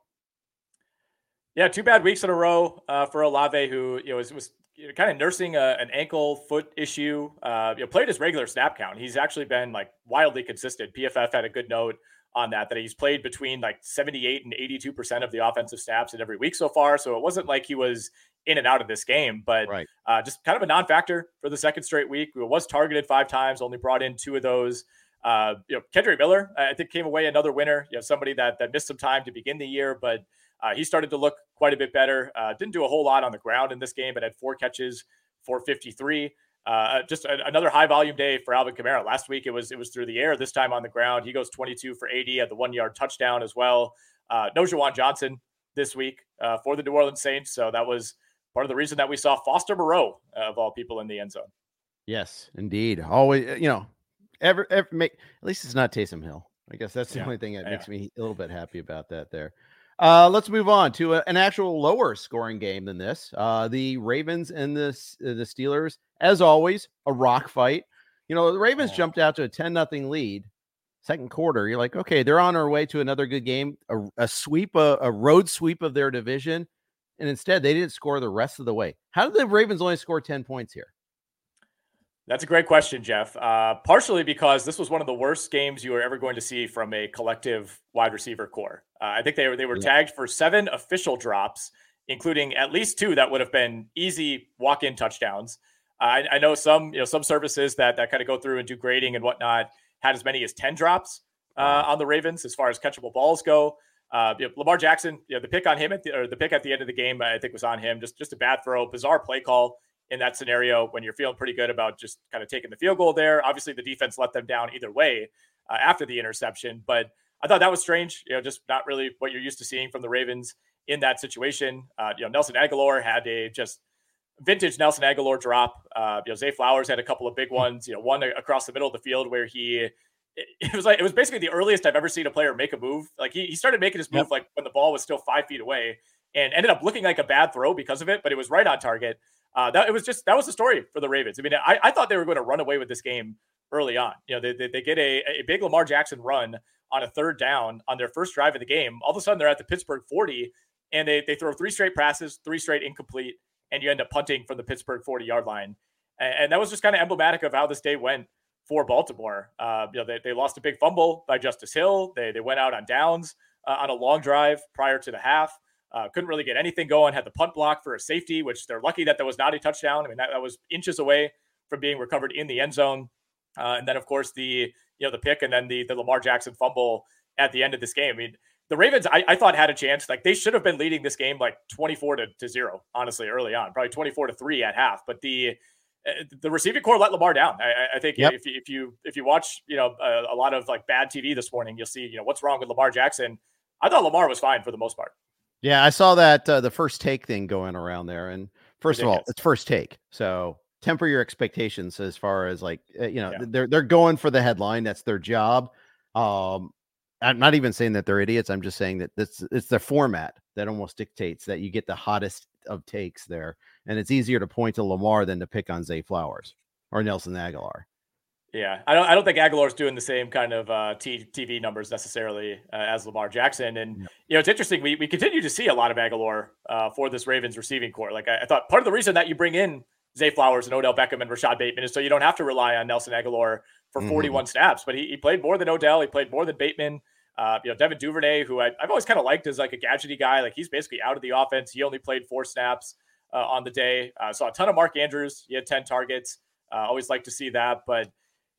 Yeah, two bad weeks in a row uh, for Olave, who you know was, was you know, kind of nursing a, an ankle foot issue. Uh, you know, played his regular snap count. He's actually been like wildly consistent. PFF had a good note on that that he's played between like 78 and 82 percent of the offensive snaps in every week so far. So it wasn't like he was in and out of this game, but right. uh, just kind of a non-factor for the second straight week. He was targeted five times, only brought in two of those. Uh, you know, Kendre Miller, I think came away another winner. You know, somebody that that missed some time to begin the year, but uh, he started to look quite a bit better. Uh, didn't do a whole lot on the ground in this game, but had four catches for 53. Uh, just a, another high volume day for Alvin Kamara. Last week it was it was through the air. This time on the ground, he goes 22 for 80 at the one yard touchdown as well. Uh, no Juwan Johnson this week uh, for the New Orleans Saints, so that was part of the reason that we saw Foster Moreau uh, of all people in the end zone. Yes, indeed. Always, uh, you know, ever ever make at least it's not Taysom Hill. I guess that's the yeah. only thing that yeah. makes me a little bit happy about that there. Uh, let's move on to a, an actual lower scoring game than this. Uh, the Ravens and the uh, the Steelers, as always, a rock fight. You know, the Ravens oh. jumped out to a ten nothing lead. Second quarter, you're like, okay, they're on our way to another good game, a, a sweep, a, a road sweep of their division, and instead they didn't score the rest of the way. How did the Ravens only score ten points here? That's a great question, Jeff. Uh, partially because this was one of the worst games you were ever going to see from a collective wide receiver corps. Uh, I think they were they were yeah. tagged for seven official drops, including at least two that would have been easy walk in touchdowns. Uh, I, I, know some you know some services that that kind of go through and do grading and whatnot had as many as ten drops uh, on the Ravens as far as catchable balls go. Uh, you know, Lamar Jackson, you know, the pick on him at the, or the pick at the end of the game, I think was on him. Just just a bad throw, bizarre play call in that scenario when you're feeling pretty good about just kind of taking the field goal there. Obviously, the defense let them down either way uh, after the interception, but I thought that was strange. You know, just not really what you're used to seeing from the Ravens in that situation. Uh, you know, Nelson Agholor had a just vintage Nelson Agholor drop. Uh, you know, Zay Flowers had a couple of big ones. You know, one across the middle of the field where he. It was like it was basically the earliest I've ever seen a player make a move. Like he, he started making his move yep. like when the ball was still five feet away, and ended up looking like a bad throw because of it, but it was right on target uh, that it was just that was the story for the Ravens. I mean, I, I thought they were going to run away with this game early on. You know, they, they, they get a, a big Lamar Jackson run on a third down on their first drive of the game. All of a sudden, they're at the Pittsburgh 40 and they, they throw three straight passes, three straight incomplete, and you end up punting from the Pittsburgh 40 yard line. And, and that was just kind of emblematic of how this day went for Baltimore. Uh, you know, they, they lost a big fumble by Justice Hill. They, they went out on downs uh, on a long drive prior to the half. Uh, couldn't really get anything going. Had the punt block for a safety, which they're lucky that that was not a touchdown. I mean, that, that was inches away from being recovered in the end zone. Uh, and then, of course, the you know the pick and then the the Lamar Jackson fumble at the end of this game. I mean, the Ravens, I, I, thought had a chance. Like they should have been leading this game like 24 to, to zero, honestly, early on, probably 24 to three at half. But the uh, the receiving corps let Lamar down. I, I think yep. if, if you if you watch you know a, a, lot of like bad TV this morning, you'll see you know what's wrong with Lamar Jackson. I thought Lamar was fine for the most part. Yeah, I saw that uh, the first take thing going around there, and first of all, it's first take, so temper your expectations as far as like uh, you know yeah. they're they're going for the headline. That's their job. Um, I'm not even saying that they're idiots. I'm just saying that this it's the format that almost dictates that you get the hottest of takes there, and it's easier to point to Lamar than to pick on Zay Flowers or Nelson Agholor. Yeah, I don't. I don't think Agholor's doing the same kind of uh, t- TV numbers necessarily uh, as Lamar Jackson. And you know, it's interesting. We we continue to see a lot of Agholor uh, for this Ravens receiving corps. Like I, I, thought, part of the reason that you bring in Zay Flowers and Odell Beckham and Rashod Bateman is so you don't have to rely on Nelson Agholor for mm-hmm. 41 snaps. But he, he played more than Odell. He played more than Bateman. Uh, you know, Devin Duvernay, who I, have always kind of liked as like a gadgety guy. Like he's basically out of the offense. He only played four snaps uh, on the day. Uh, saw a ton of Mark Andrews. He had 10 targets. Uh, always like to see that. But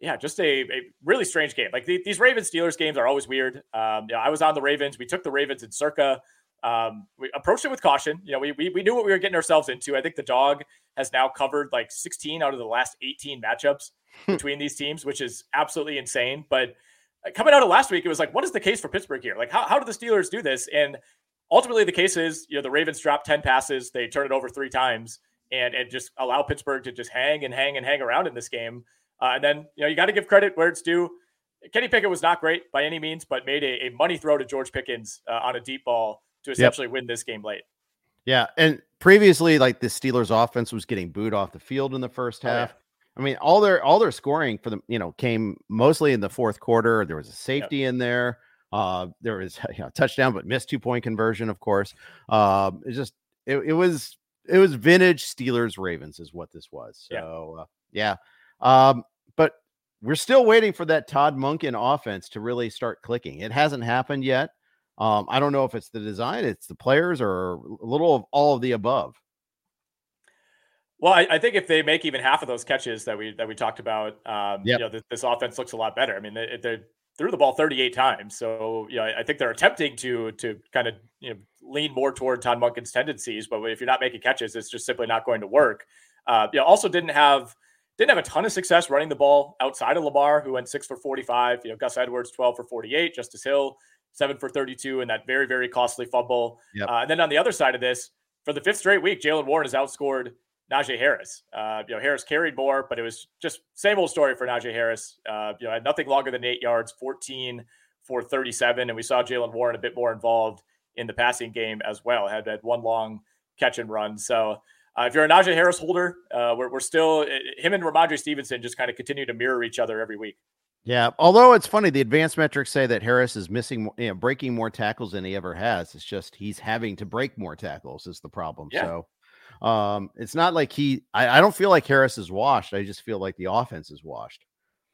yeah, just a, a really strange game. Like the, these Ravens Steelers games are always weird. Um, you know, I was on the Ravens. We took the Ravens in circa. Um, we approached it with caution. You know, we, we, we knew what we were getting ourselves into. I think the dog has now covered like 16 out of the last 18 matchups hmm. between these teams, which is absolutely insane. But uh, coming out of last week, it was like, what is the case for Pittsburgh here? Like, how, how do the Steelers do this? And ultimately, the case is, you know, the Ravens drop 10 passes, they turn it over three times, and, and just allow Pittsburgh to just hang and hang and hang around in this game. Uh, and then, you know, you got to give credit where it's due. Kenny Pickett was not great by any means, but made a, a money throw to George Pickens uh, on a deep ball to essentially yep. win this game late. Yeah. And previously, like the Steelers offense was getting booed off the field in the first half. Oh, yeah. I mean, all their all their scoring for them, you know, came mostly in the fourth quarter. There was a safety yep. in there. Uh, there was (laughs) you know, touchdown, but missed two point conversion, of course. It's just it, it was it was vintage Steelers Ravens is what this was. So uh, yeah. Um, but we're still waiting for that Todd Monken offense to really start clicking. It hasn't happened yet. Um, I don't know if it's the design, it's the players, or a little of all of the above. Well, I, I, think if they make even half of those catches that we that we talked about, um, yep. you know, this, this, offense looks a lot better. I mean, they, they threw the ball 38 times, so you know, I think they're attempting to to kind of you know lean more toward Todd Monken's tendencies. But if you're not making catches, it's just simply not going to work. Uh, you know, also didn't have didn't have a ton of success running the ball outside of Lamar, who went six for 45. You know, Gus Edwards 12 for 48, Justice Hill seven for 32, and that very very costly fumble. Yep. Uh, and then on the other side of this, for the fifth straight week, Jaylen Warren has outscored Najee Harris. Uh, you know, Harris carried more, but it was just same old story for Najee Harris. Uh, you know, had nothing longer than eight yards, 14 for 37, and we saw Jaylen Warren a bit more involved in the passing game as well. Had had one long catch and run. So. Uh, if you're a Najee Harris holder, uh, we're, we're still him and Rhamondre Stevenson just kind of continue to mirror each other every week. Yeah, although it's funny, the advanced metrics say that Harris is missing, you know, breaking more tackles than he ever has. It's just he's having to break more tackles is the problem. Yeah. So um, it's not like he. I, I, don't feel like Harris is washed. I just feel like the offense is washed.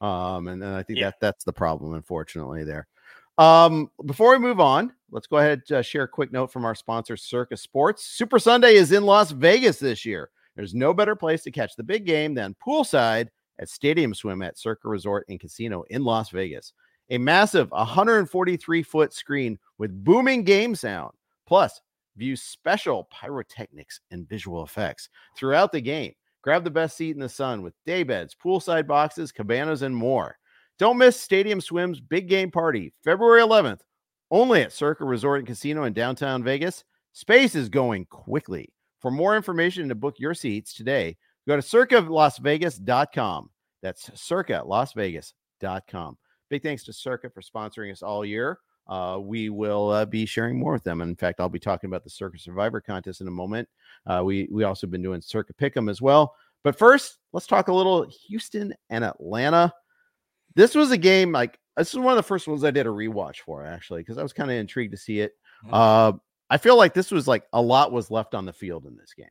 Um, and then I think yeah. that that's the problem, unfortunately. There. Um, before we move on, let's go ahead uh, share a quick note from our sponsor, Circa Sports. Super Sunday is in Las Vegas this year. There's no better place to catch the big game than poolside at Stadium Swim at Circa Resort and Casino in Las Vegas. A massive 143 foot screen with booming game sound, plus view special pyrotechnics and visual effects throughout the game. Grab the best seat in the sun with day beds, poolside boxes, cabanas, and more. Don't miss Stadium Swim's big game party, February 11th, only at Circa Resort and Casino in downtown Vegas. Space is going quickly. For more information and to book your seats today, go to circalasvegas.com. That's circalasvegas.com. Big thanks to Circa for sponsoring us all year uh, we will uh, be sharing more with them. And in fact, I'll be talking about the Circa Survivor contest in a moment. Uh, we we also been doing Circa Pick'em as well. But first, let's talk a little Houston and Atlanta. This was a game like this is one of the first ones I did a rewatch for actually because I was kind of intrigued to see it. Mm-hmm. Uh, I feel like this was like a lot was left on the field in this game.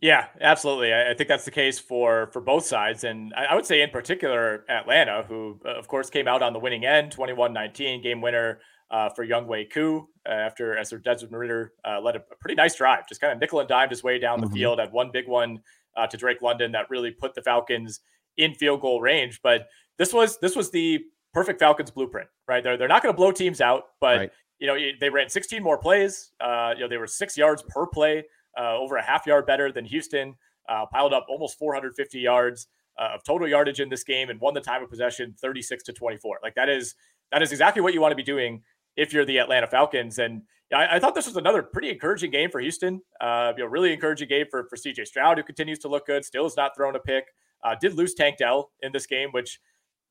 Yeah, absolutely. I, I think that's the case for for both sides, and I, I, would say in particular Atlanta, who uh, of course came out on the winning end, 21-19 game winner uh, for Younghoe Koo uh, after as their Desmond Ridder uh, led a, a, pretty nice drive, just kind of nickel and dimed his way down mm-hmm. the field. Had one big one uh, to Drake London that really put the Falcons in field goal range. But this was this was the perfect Falcons blueprint, right? They're they're not going to blow teams out, but right. you know they ran 16 more plays. Uh, you know they were six yards per play, uh, over a half yard better than Houston. Uh, piled up almost 450 yards uh, of total yardage in this game and won the time of possession 36 to 24. Like that is that is exactly what you want to be doing if you're the Atlanta Falcons. And I, I, thought this was another pretty encouraging game for Houston. Uh, you know, really encouraging game for for CJ Stroud, who continues to look good. Still is not thrown a pick. Uh, did lose Tank Dell in this game, which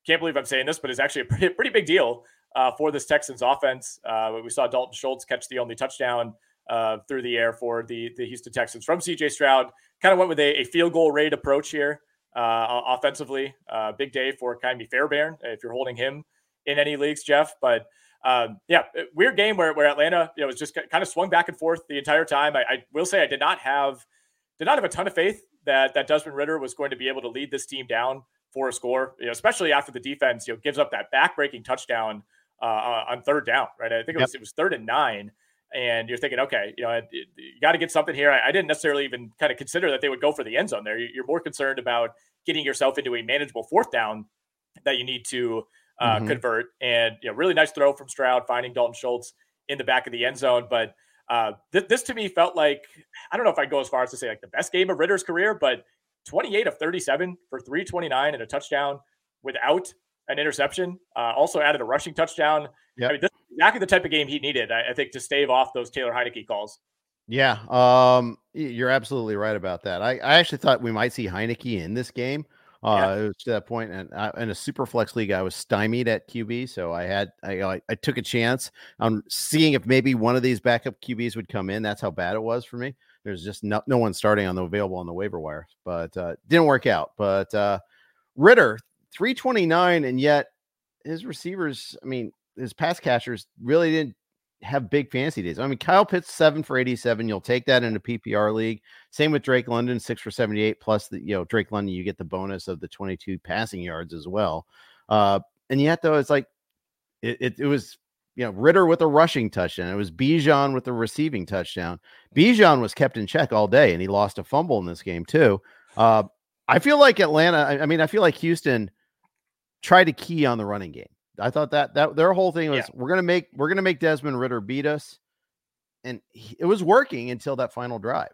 can't believe I'm saying this, but is actually a (laughs) pretty, pretty big deal uh, for this Texans offense. Uh, we saw Dalton Schultz catch the only touchdown uh, through the air for the the Houston Texans from CJ Stroud. Kind of went with a, a field goal rate approach here uh, offensively. Uh, big day for Ka'imi Fairbairn if you're holding him in any leagues, Jeff. But um, yeah, weird game where, where Atlanta you know was just kind of swung back and forth the entire time. I, I will say I did not have did not have a ton of faith that that Desmond Ridder was going to be able to lead this team down for a score, you know, especially after the defense, you know, gives up that backbreaking touchdown uh, on third down, right? I think it was yep. it was third and nine, and you're thinking, okay, you know, you got to get something here. I, I, didn't necessarily even kind of consider that they would go for the end zone there. You're more concerned about getting yourself into a manageable fourth down that you need to uh, mm-hmm. convert, and you know, really nice throw from Stroud finding Dalton Schultz in the back of the end zone, but uh, th- this to me felt like I don't know if I'd go as far as to say like the best game of Ridder's career, but 28 of 37 for 329 and a touchdown without an interception. Uh, also added a rushing touchdown. Yeah, I mean, this is exactly the type of game he needed, I, I, think, to stave off those Taylor Heinicke calls. Yeah, um, you're absolutely right about that. I, I actually thought we might see Heinicke in this game. Uh, yeah. It was to that point, and I, in a super flex league, I was stymied at QB, so I had I, I, I took a chance on seeing if maybe one of these backup QBs would come in. That's how bad it was for me. There's just no, no one starting on the available on the waiver wire, but uh, didn't work out. But uh, Ridder 329, and yet his receivers, I mean, his pass catchers really didn't have big fancy days. I mean, Kyle Pitts seven for 87. You'll take that in a PPR league. Same with Drake London, six for 78. Plus the you know Drake London, you get the bonus of the 22 passing yards as well. Uh, and yet though, it's like it, it, it was you know Ridder with a rushing touchdown. It was Bijan with a receiving touchdown. Bijan was kept in check all day, and he lost a fumble in this game too. Uh, I feel like Atlanta. I, I mean, I feel like Houston tried to key on the running game. I thought that that their whole thing was yeah. we're gonna make we're gonna make Desmond Ridder beat us, and he, it was working until that final drive.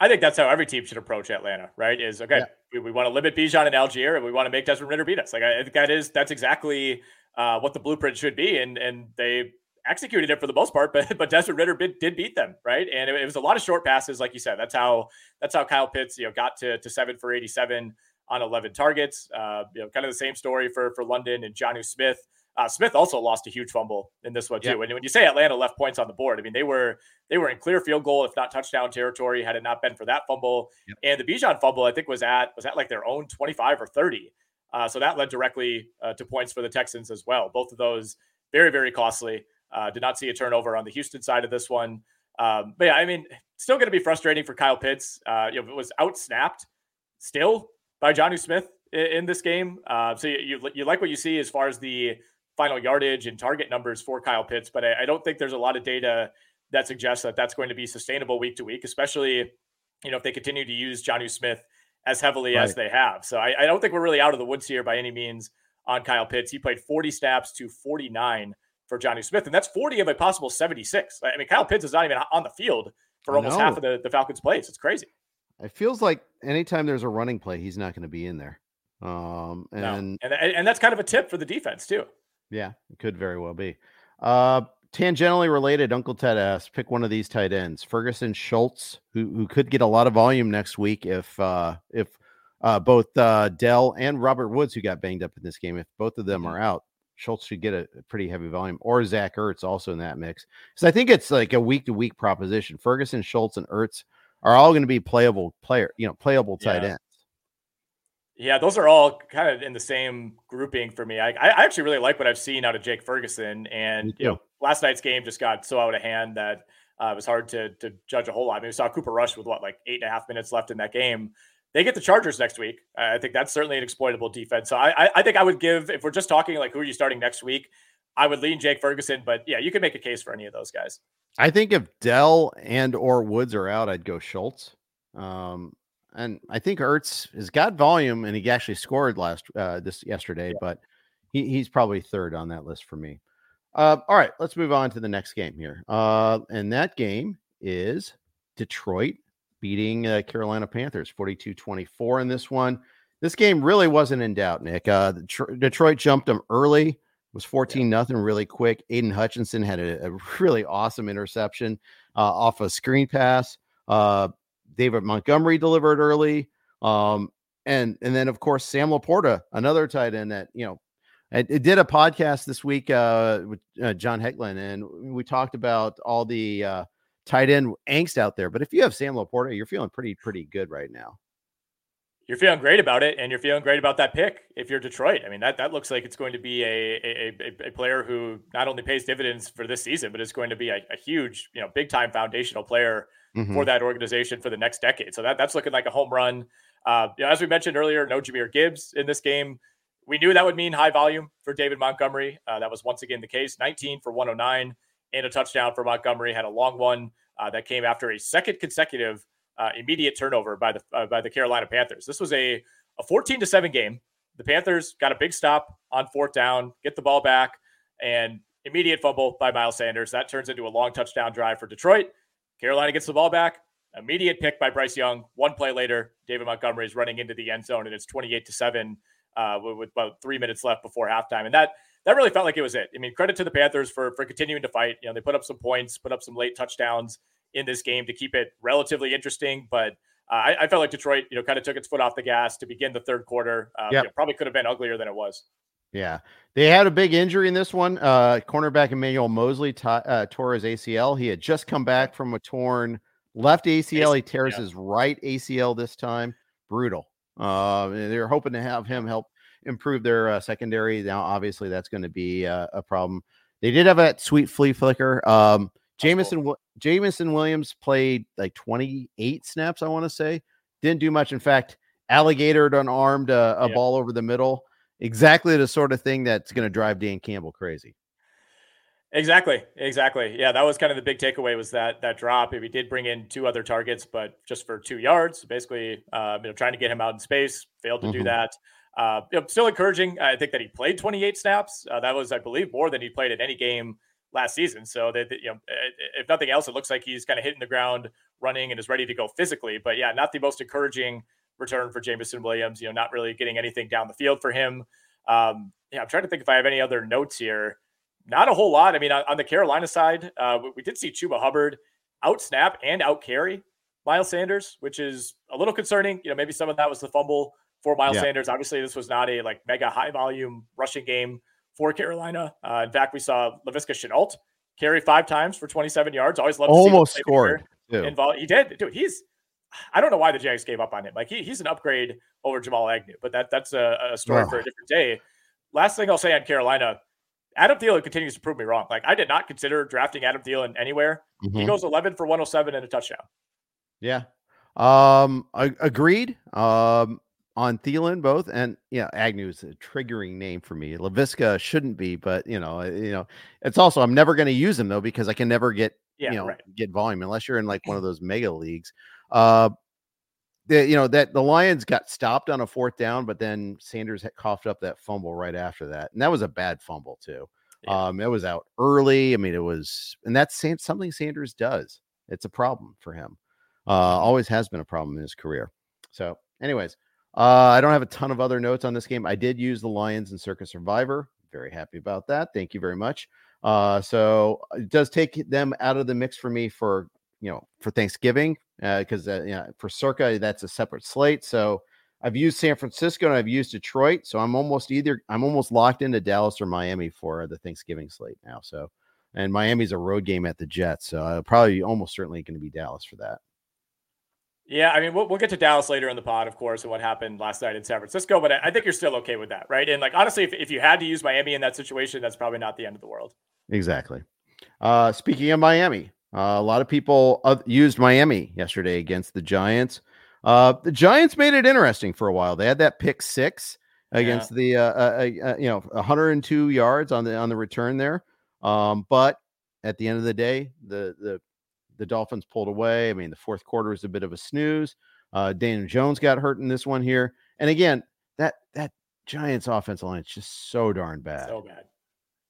I think that's how every team should approach Atlanta, right? Is okay, yeah. we, we want to limit Bijan and Algier, and we want to make Desmond Ridder beat us. Like I, think that is that's exactly uh, what the blueprint should be, and and they executed it for the most part. (laughs) But but Desmond Ridder did, did beat them, right? And it, it, was a lot of short passes, like you said. That's how that's how Kyle Pitts, you know, got to to seven for eighty seven on 11 targets. Uh, you know, kind of the same story for for London and Jonnu Smith. Uh, Smith also lost a huge fumble in this one too. Yep. And when you say Atlanta left points on the board, I mean they were they were in clear field goal, if not touchdown territory, had it not been for that fumble. Yep. And the Bijan fumble, I think, was at was at like their own 25 or 30. Uh, so that led directly uh, to points for the Texans as well. Both of those very very costly. Uh, did not see a turnover on the Houston side of this one. Um, but yeah, I mean, still going to be frustrating for Kyle Pitts. Uh, you know, it was out snapped still by Jonnu Smith in, in this game. Uh, so you, you, you like what you see as far as the final yardage and target numbers for Kyle Pitts, but I, I don't think there's a lot of data that suggests that that's going to be sustainable week to week, especially you know if they continue to use Jonnu Smith as heavily right. as they have. So I, I, don't think we're really out of the woods here by any means on Kyle Pitts. He played 40 snaps to 49 for Jonnu Smith, and that's 40 of a possible 76. I mean, Kyle Pitts is not even on the field for almost half of the, the Falcons' plays. It's crazy. It feels like anytime there's a running play, he's not going to be in there. Um, and, no. and and that's kind of a tip for the defense too. Yeah, it could very well be. Uh, tangentially related, Uncle Ted asks, pick one of these tight ends, Ferguson Schultz, who who could get a lot of volume next week if uh, if uh, both uh, Dell and Robert Woods, who got banged up in this game, if both of them mm-hmm. are out, Schultz should get a, a, pretty heavy volume, or Zach Ertz also in that mix. So I think it's like a week to week proposition. Ferguson, Schultz, and Ertz are all going to be playable player, you know, playable tight yeah. ends. Yeah, those are all kind of in the same grouping for me. I, I actually really like what I've seen out of Jake Ferguson, and you know, last night's game just got so out of hand that uh, it was hard to to judge a whole lot. I mean, we saw Cooper Rush with what like eight and a half minutes left in that game. They get the Chargers next week. I think that's certainly an exploitable defense. So I, I think I would give if we're just talking like who are you starting next week, I would lean Jake Ferguson. But yeah, you can make a case for any of those guys. I think if Dell and or Woods are out, I'd go Schultz. Um, and I think Ertz has got volume, and he actually scored last uh, this yesterday, yeah. but he, he's probably third on that list for me. Uh, all right, let's move on to the next game here. Uh, and that game is Detroit beating uh, Carolina Panthers 42 24 in this one. This game really wasn't in doubt, Nick. Uh, Detroit jumped them early, was 14 nothing really quick. Aidan Hutchinson had a, a (laughs) really awesome interception uh, off a screen pass. Uh, David Montgomery delivered early. Um, and and then of course Sam LaPorta, another tight end that you know it, it did a podcast this week uh, with uh, John Hecklin, and we talked about all the uh, tight end angst out there. But if you have Sam LaPorta, you're feeling pretty pretty good right now. You're feeling great about it, and you're feeling great about that pick. If you're Detroit, I mean that that looks like it's going to be a a, a player who not only pays dividends for this season, but is going to be a, a huge, you know, big time foundational player mm-hmm. for that organization for the next decade. So that that's looking like a home run. Uh, you know, as we mentioned earlier, no Jahmyr Gibbs in this game. We knew that would mean high volume for David Montgomery. Uh, that was once again the case. 19 for 109 and a touchdown for Montgomery. Had a long one uh, that came after a second consecutive uh, immediate turnover by the uh, by the Carolina Panthers. This was a a 14 to seven game. The Panthers got a big stop on fourth down, get the ball back, and immediate fumble by Miles Sanders. That turns into a long touchdown drive for Detroit. Carolina gets the ball back. Immediate pick by Bryce Young. One play later, David Montgomery is running into the end zone, and it's 28 to seven uh, with, with about three minutes left before halftime. And that that really felt like it was it. I mean, credit to the Panthers for for continuing to fight. You know, they put up some points, put up some late touchdowns in this game to keep it relatively interesting. But uh, I, I, felt like Detroit, you know, kind of took its foot off the gas to begin the third quarter. Yep. you know, probably could have been uglier than it was. Yeah, they had a big injury in this one. Uh, cornerback Emmanuel Moseley t- uh, tore his ACL. He had just come back from a torn left ACL. He tears yeah. his right ACL this time. Brutal. Uh, they're hoping to have him help improve their uh, secondary. Now, obviously, that's going to be uh, a problem. They did have that sweet flea flicker. Um, Jameson cool. Jameson Williams played like 28 snaps, I want to say. Didn't do much. In fact, alligatored unarmed uh, a yeah. ball over the middle exactly the sort of thing that's going to drive Dan Campbell crazy. Exactly, exactly. Yeah, that was kind of the big takeaway was that that drop. If he did bring in two other targets, but just for two yards, basically, uh, you know, trying to get him out in space, failed to mm-hmm. do that. Uh, you know, still encouraging. I think that he played 28 snaps. Uh, that was, I believe, more than he played in any game last season. So that you know, if nothing else, it looks like he's kind of hitting the ground running and is ready to go physically. But yeah, not the most encouraging return for Jameson Williams. You know, not really getting anything down the field for him. Um, yeah, I'm trying to think if I have any other notes here. Not a whole lot. I mean, on, on the Carolina side, uh, we, we, did see Chuba Hubbard out snap and out carry Miles Sanders, which is a little concerning. You know, maybe some of that was the fumble for Miles yeah. Sanders. Obviously, this was not a like mega high volume rushing game for Carolina. Uh, in fact, we saw Laviska Shenault carry five times for 27 yards. Always love almost scored. Involved. He did. Dude, he's I don't know why the Jags gave up on him. Like he, he's an upgrade over Jamal Agnew, but that that's a, a story for a different day. Last thing I'll say on Carolina, Adam Thielen continues to prove me wrong. Like I did not consider drafting Adam Thielen anywhere. Mm-hmm. He goes 11 for 107 and a touchdown. Yeah. Um, I, agreed. Um, on Thielen both, and yeah, Agnew is a triggering name for me. Laviska shouldn't be, but you know, you know, it's also I'm never going to use him though because I can never get yeah, you know right. get volume unless you're in like one of (laughs) those mega leagues. Uh, the, you know that the Lions got stopped on a fourth down, but then Sanders had coughed up that fumble right after that, and that was a bad fumble too. Yeah. Um, it was out early. I mean, it was, and that's something Sanders does. It's a problem for him. Uh, always has been a problem in his career. So, anyways, uh, I don't have a ton of other notes on this game. I did use the Lions and Circa Survivor. Very happy about that. Thank you very much. Uh, so it does take them out of the mix for me for you know for Thanksgiving because uh, uh, you know, for Circa that's a separate slate. So I've used San Francisco and I've used Detroit. So I'm almost either I'm almost locked into Dallas or Miami for the Thanksgiving slate now. So and Miami's a road game at the Jets, so uh, probably almost certainly going to be Dallas for that. Yeah, I mean, we'll, we'll get to Dallas later in the pod, of course, and what happened last night in San Francisco, but I think you're still okay with that, right? And like, honestly, if, if you had to use Miami in that situation, that's probably not the end of the world. Exactly. Uh, speaking of Miami, uh, a lot of people uh, used Miami yesterday against the Giants. Uh, the Giants made it interesting for a while. They had that pick six against yeah. the uh, uh, uh, you know 102 yards on the on the return there. Um, but at the end of the day, the the the Dolphins pulled away. I mean, the fourth quarter was a bit of a snooze. Uh, Daniel Jones got hurt in this one here, and again, that that Giants offensive line is just so darn bad. So bad.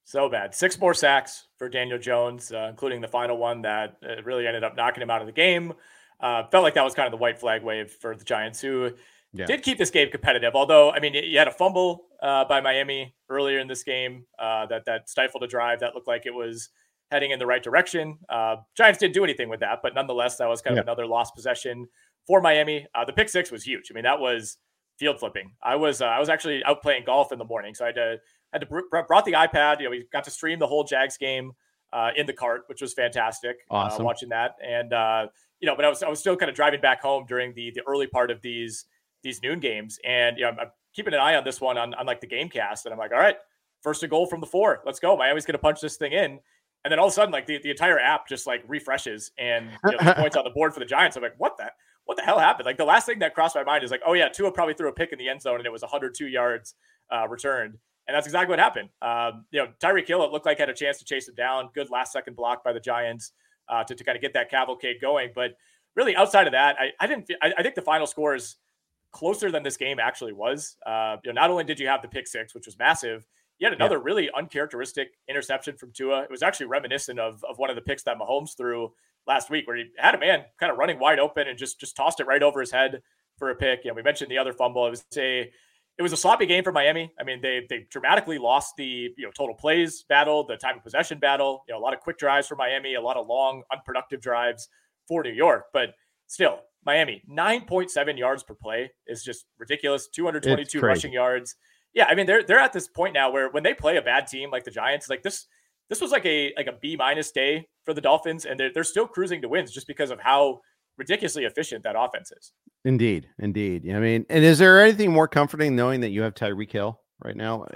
So bad. Six more sacks for Daniel Jones, uh, including the final one that uh, really ended up knocking him out of the game. Uh, felt like that was kind of the white flag wave for the Giants, who yeah. did keep this game competitive. Although, I mean, you had a fumble uh, by Miami earlier in this game uh, that that stifled a drive that looked like it was heading in the right direction. Uh, Giants didn't do anything with that, but nonetheless, that was kind yeah. of another lost possession for Miami. the pick six was huge. I mean, that was field flipping. I was I was actually out playing golf in the morning, so I had to had to br- brought the iPad. You know, we got to stream the whole Jags game uh, in the cart, which was fantastic. Uh, awesome. Uh, watching that, and uh, you know, but I was I was still kind of driving back home during the the early part of these these noon games, and you know, I'm, I'm keeping an eye on this one on, on like the game cast, and I'm like, all right, first a goal from the four, let's go. Miami's going to punch this thing in. And then all of a sudden, like the, the entire app just like refreshes and you know, points on the board for the Giants. I'm like, what the what the hell happened? Like the last thing that crossed my mind is like, oh yeah, Tua probably threw a pick in the end zone and it was 102 yards uh, returned. And that's exactly what happened. Um, you know, Tyreek Hill, it looked like had a chance to chase him down. Good last second block by the Giants uh, to, to kind of get that cavalcade going. But really, outside of that, I, I didn't. I, I, think the final score is closer than this game actually was. Uh, you know, not only did you have the pick six, which was massive, had another yeah. really uncharacteristic interception from Tua. It was actually reminiscent of, of one of the picks that Mahomes threw last week, where he had a man kind of running wide open and just just tossed it right over his head for a pick. Know, we mentioned the other fumble. It was a it was a sloppy game for Miami. I mean, they they dramatically lost the you know total plays battle, the time of possession battle. You know, a lot of quick drives for Miami, a lot of long, unproductive drives for New York. But still, Miami nine point seven yards per play is just ridiculous. Two hundred twenty two rushing yards. Yeah, I mean they're they're at this point now where when they play a bad team like the Giants, like this this was like a like a B minus day for the Dolphins, and they're they're still cruising to wins just because of how ridiculously efficient that offense is. Indeed, indeed. I mean, and is there anything more comforting knowing that you have Tyreek Hill right now,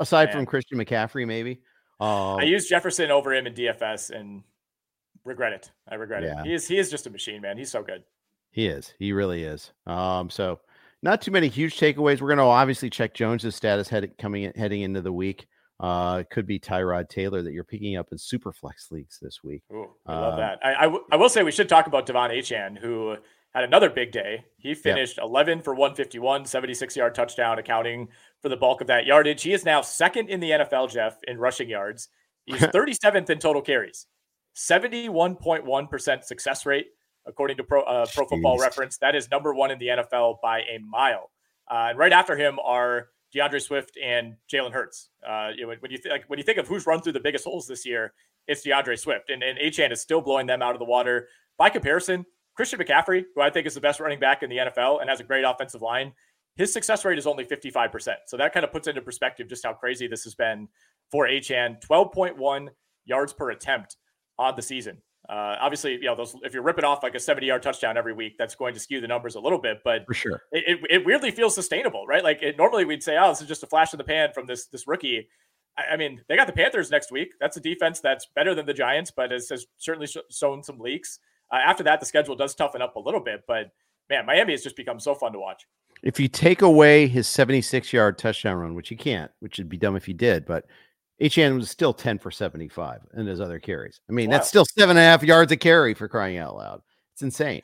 aside Man. from Christian McCaffrey, maybe? Um, I used Jefferson over him in DFS and regret it. I regret yeah. it. He is he is just a machine, man. He's so good. He is. He really is. Um, so not too many huge takeaways. We're going to obviously check Jones's status heading coming heading into the week. Uh, it could be Tyrod Taylor that you're picking up in super flex leagues this week. Ooh, I love um, that. I, I, w- I will say we should talk about De'Von Achane, who had another big day. He finished 11 for 151, 76 yard touchdown, accounting for the bulk of that yardage. He is now second in the NFL, Jeff, in rushing yards. He's 37th (laughs) in total carries, 71.1% success rate, according to Pro, uh, Pro Football Reference. That is number one in the NFL by a mile. Uh, and right after him are D'Andre Swift and Jalen Hurts. Uh, you know, when you th- like when you think of who's run through the biggest holes this year, it's D'Andre Swift, and and Achane is still blowing them out of the water. By comparison, Christian McCaffrey, who I think is the best running back in the NFL and has a great offensive line, his success rate is only 55%. So that kind of puts into perspective just how crazy this has been for Achane. 12.1 yards per attempt on the season. Uh, obviously, you know, those if you're ripping off like a 70 yard touchdown every week, that's going to skew the numbers a little bit. But for sure, it, it, it weirdly feels sustainable, right? Like it, normally we'd say, oh, this is just a flash in the pan from this this rookie. I, I mean, they got the Panthers next week. That's a defense that's better than the Giants, but has, has certainly sh- shown some leaks. Uh, after that, the schedule does toughen up a little bit, but man, Miami has just become so fun to watch. If you take away his 76 yard touchdown run, which you can't, which would be dumb if you did, but Achane was still 10 for 75 in his other carries. I mean, wow. that's still seven and a half yards a carry for crying out loud. It's insane.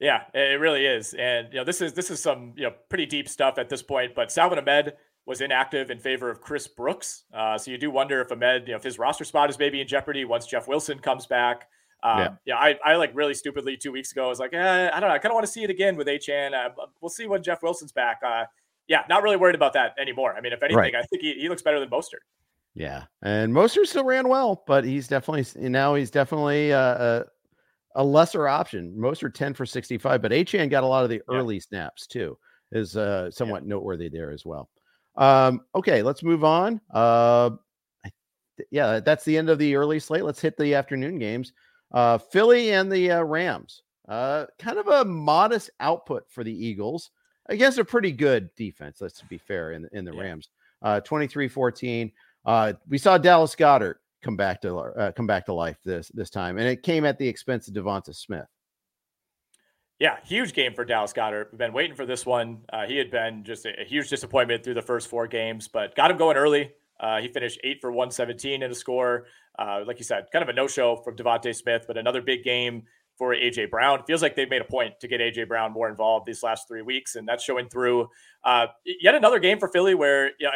Yeah, it really is. And you know, this is this is some you know pretty deep stuff at this point. But Salvon Ahmed was inactive in favor of Chris Brooks. Uh, so you do wonder if Ahmed, you know, if his roster spot is maybe in jeopardy once Jeff Wilson comes back. Um, yeah. yeah, I, I like really stupidly two weeks ago. I was like, eh, I don't know. I kind of want to see it again with Achane. Uh, we'll see when Jeff Wilson's back. Uh, yeah, not really worried about that anymore. I mean, if anything, right. I think he, he looks better than Mostert. Yeah, and Mostert still ran well, but he's definitely now he's definitely a, uh, a, a lesser option. Mostert ten for sixty five, but Achane got a lot of the yeah. early snaps too. Is uh, somewhat yeah. noteworthy there as well. Um, okay, let's move on. Uh, yeah, that's the end of the early slate. Let's hit the afternoon games. Uh, Philly and the uh, Rams. Uh, kind of a modest output for the Eagles against a pretty good defense. Let's be fair in in the yeah. Rams. Uh, 23-14. Uh, we saw Dallas Goedert come back to uh, come back to life this this time, and it came at the expense of DeVonta Smith. Yeah, huge game for Dallas Goedert. We've been waiting for this one. Uh, he had been just a, a, huge disappointment through the first four games, but got him going early. Uh, he finished eight for 117 in a score. Uh, like you said, kind of a no show from DeVonta Smith, but another big game for AJ Brown. Feels like they've made a point to get AJ Brown more involved these last three weeks, and that's showing through. Uh, yet another game for Philly where you know,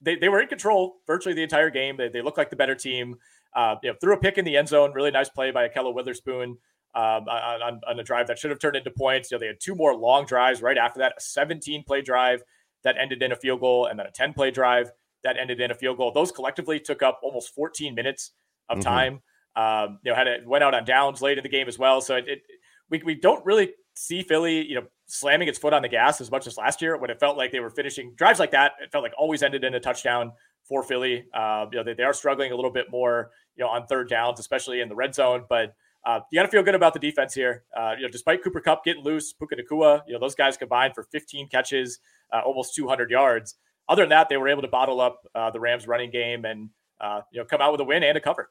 they, they were in control virtually the entire game. They, they looked like the better team. Uh, you know, threw a pick in the end zone. Really nice play by Ahkello Witherspoon um, on, on, a drive that should have turned into points. You know, they had two more long drives right after that, a 17 play drive that ended in a field goal, and then a 10 play drive that ended in a field goal. Those collectively took up almost 14 minutes of mm-hmm. time. Um, you know, had it went out on downs late in the game as well. So it, it, we we don't really see Philly, you know, slamming its foot on the gas as much as last year when it felt like they were finishing drives like that. It felt like always ended in a touchdown for Philly. Uh, you know, they, they are struggling a little bit more, you know, on third downs, especially in the red zone. But uh, you got to feel good about the defense here. Uh, you know, despite Cooper Kupp getting loose, Puka Nacua, you know, those guys combined for 15 catches, uh, almost 200 yards. Other than that, they were able to bottle up uh, the Rams' running game and uh, you know come out with a win and a cover.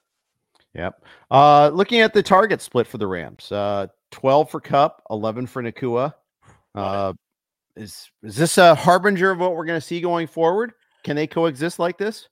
Yep. Uh, looking at the target split for the Rams, 12 for Kupp, 11 for Nacua. is is this a harbinger of what we're going to see going forward? Can they coexist like this?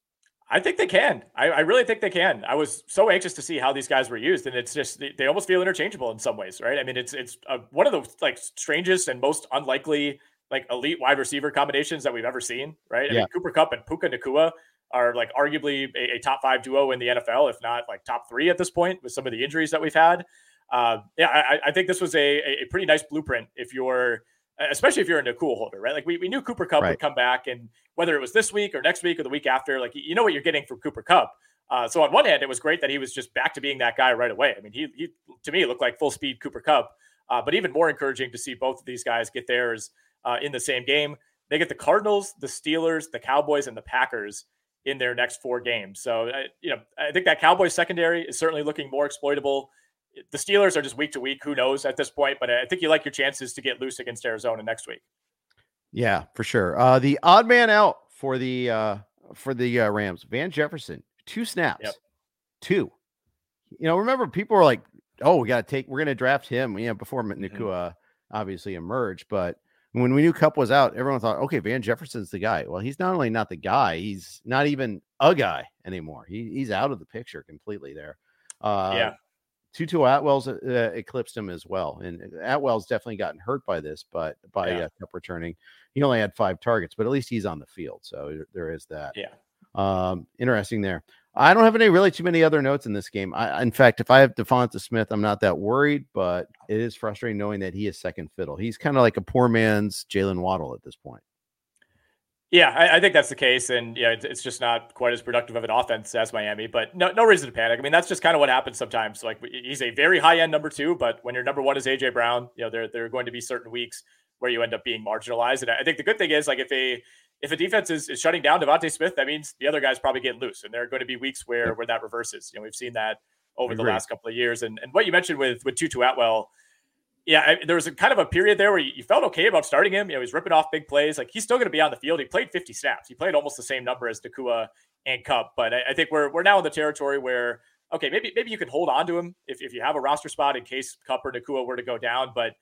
I think they can. I, I, really think they can. I was so anxious to see how these guys were used, and it's just they almost feel interchangeable in some ways, right? I mean, it's it's uh, one of the like strangest and most unlikely like elite wide receiver combinations that we've ever seen, right? I yeah. mean, Cooper Kupp and Puka Nacua are like arguably a, a, top five duo in the NFL, if not like top three at this point, with some of the injuries that we've had. Uh, yeah, I, I, think this was a, a pretty nice blueprint if you're especially if you're in a Nacua holder, right? Like we, we knew Cooper Kupp right. would come back, and whether it was this week or next week or the week after, like you know what you're getting from Cooper Kupp. Uh, so on one hand, it was great that he was just back to being that guy right away. I mean, he, he to me looked like full speed Cooper Kupp. Uh, but even more encouraging to see both of these guys get theirs uh, in the same game. They get the Cardinals, the Steelers, the Cowboys, and the Packers in their next four games. So uh, you know, I think that Cowboys secondary is certainly looking more exploitable the Steelers are just week to week. Who knows at this point? But I think you like your chances to get loose against Arizona next week. Yeah, for sure. Uh, the odd man out for the uh, for the uh, Rams, Van Jefferson, two snaps, yep. two. You know, remember people were like, "Oh, we got to take, we're going to draft him." You know, before mm-hmm. Mm-hmm. obviously emerged, but when we knew Kupp was out, everyone thought, "Okay, Van Jefferson's the guy." Well, he's not only not the guy, he's not even a guy anymore. He, he's out of the picture completely there. Uh, yeah. Tutu Atwell's uh, eclipsed him as well, and uh, Atwell's definitely gotten hurt by this, but by yeah. uh, Kupp returning, he only had five targets, but at least he's on the field, so there is that. Yeah, um, interesting there. I don't have any really too many other notes in this game. I, in fact, if I have DeVonta Smith, I'm not that worried, but it is frustrating knowing that he is second fiddle. He's kind of like a poor man's Jaylen Waddle at this point. Yeah, I, I, think that's the case, and yeah, it's, it's, just not quite as productive of an offense as Miami. But no, no reason to panic. I mean, that's just kind of what happens sometimes. Like he's a very high end number two, but when your number one is AJ Brown, you know there there are going to be certain weeks where you end up being marginalized. And I think the good thing is like if a if a defense is, is shutting down DeVonta Smith, that means the other guys probably getting loose, and there are going to be weeks where where that reverses. You know, we've seen that over the last couple of years. And and what you mentioned with with Tutu Atwell yeah, I, there was a kind of a period there where you, you, felt okay about starting him. You know, he's ripping off big plays. Like he's still going to be on the field. He played 50 snaps. He played almost the same number as Nacua and Kupp. But I, I, think we're we're now in the territory where okay, maybe maybe you can hold on to him if, if you have a roster spot in case Kupp or Nacua were to go down, but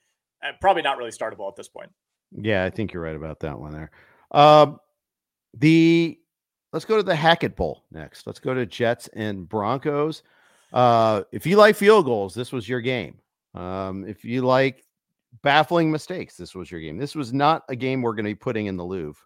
uh, probably not really startable at this point. Yeah, I think you're right about that one there. Um, the let's go to the Hackett Bowl next. Let's go to Jets and Broncos. Uh, if you like field goals, this was your game. Um, if you like baffling mistakes, this was your game. This was not a game we're going to be putting in the Louvre.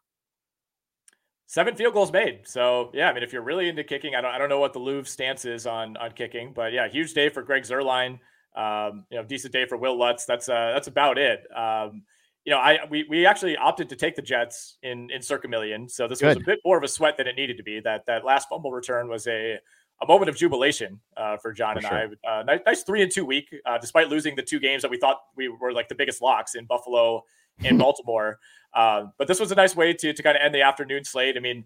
Seven field goals made. So yeah, I mean, if you're really into kicking, I don't, I don't know what the Louvre stance is on on kicking, but yeah, huge day for Greg Zuerlein. Um, you know, decent day for Wil Lutz. That's uh, that's about it. Um, you know, I we we actually opted to take the Jets in in Circa Million, so this Good. was a bit more of a sweat than it needed to be. That that last fumble return was a a moment of jubilation uh, for John for and sure. I. Uh, nice, nice, three and two week, uh, despite losing the two games that we thought we were like the biggest locks in Buffalo and (laughs) Baltimore. Uh, but this was a nice way to to kind of end the afternoon slate. I mean,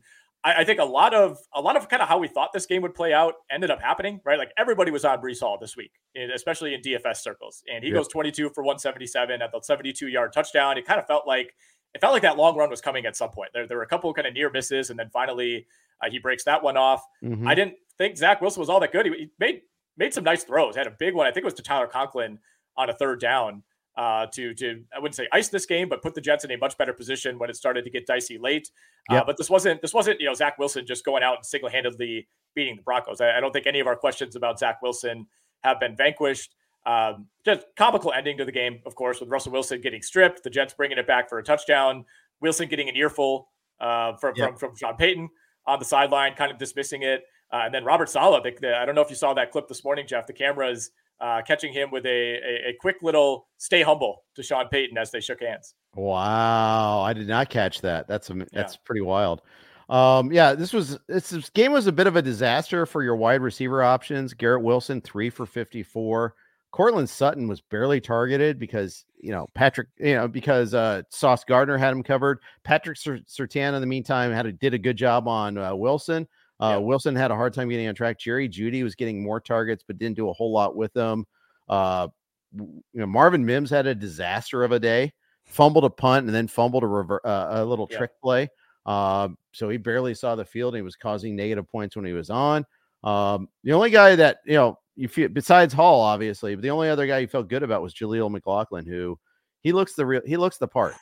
I, I, think a lot of a lot of kind of how we thought this game would play out ended up happening, right? Like everybody was on Breece Hall this week, especially in DFS circles, and he yep. goes 22 for 177 at the 72 yard touchdown. It kind of felt like it felt like that long run was coming at some point. There, there were a couple kind of near misses, and then finally uh, he breaks that one off. Mm-hmm. I didn't think Zach Wilson was all that good. He, he, made made some nice throws. Had a big one. I think it was to Tyler Conklin on a third down uh, to to I wouldn't say ice this game, but put the Jets in a much better position when it started to get dicey late. Uh, yep. Uh, but this wasn't this wasn't you know Zach Wilson just going out and single handedly beating the Broncos. I, I, don't think any of our questions about Zach Wilson have been vanquished. Um, just comical ending to the game, of course, with Russell Wilson getting stripped, the Jets bringing it back for a touchdown, Wilson getting an earful uh, from, yep. from from Sean Payton on the sideline, kind of dismissing it, uh, and then Robert Saleh. The, the, I don't know if you saw that clip this morning, Jeff. The cameras uh, catching him with a, a, a quick little stay humble to Sean Payton as they shook hands. Wow, I did not catch that. That's a, that's yeah. pretty wild. Um, yeah, this was this, this game was a bit of a disaster for your wide receiver options. Garrett Wilson three for fifty four. Courtland Sutton was barely targeted because you know Patrick, you know because uh, Sauce Gardner had him covered. Patrick Surtain in the meantime had a, did a good job on uh, Wilson. Uh, yeah. Wilson had a hard time getting on track. Jerry Jeudy was getting more targets, but didn't do a whole lot with them. Uh, you know, Marvin Mims had a disaster of a day, fumbled a punt and then fumbled a, rever- uh, a little yeah. trick play. Uh, so he barely saw the field and he was causing negative points when he was on. Um, the only guy that, you know, you feel besides Hall, obviously, but the only other guy you felt good about was Jaleel McLaughlin, who he looks the real, he looks the part.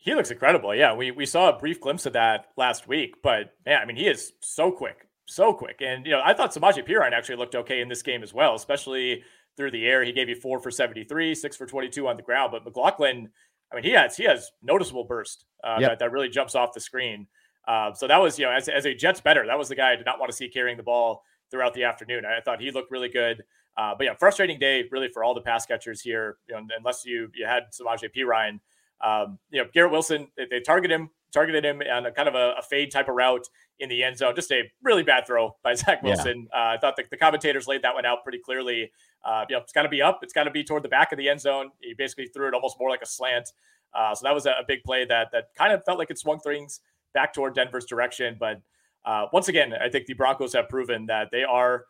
He looks incredible. Yeah, we we saw a brief glimpse of that last week, but yeah, I mean, he is so quick, so quick. And you know, I thought Samaje Perine actually looked okay in this game as well, especially through the air. He gave you four for 73, six for 22 on the ground. But McLaughlin, I mean, he has he has noticeable burst uh, yep. that, that really jumps off the screen. Uh, so that was, you know, as, as a Jets bettor, that was the guy I did not want to see carrying the ball throughout the afternoon. I thought he looked really good. Uh, but yeah, frustrating day really for all the pass catchers here. You know, unless you you had Samaje Perine um, you know, Garrett Wilson, they, they target him, targeted him on a kind of a, a, fade type of route in the end zone. Just a really bad throw by (laughs) Zach Wilson. Yeah. Uh, I thought the, the, commentators laid that one out pretty clearly. Uh, you know, it's got to be up. It's got to be toward the back of the end zone. He basically threw it almost more like a slant. Uh, so that was a, a, big play that that kind of felt like it swung things back toward Denver's direction. But uh, once again, I think the Broncos have proven that they are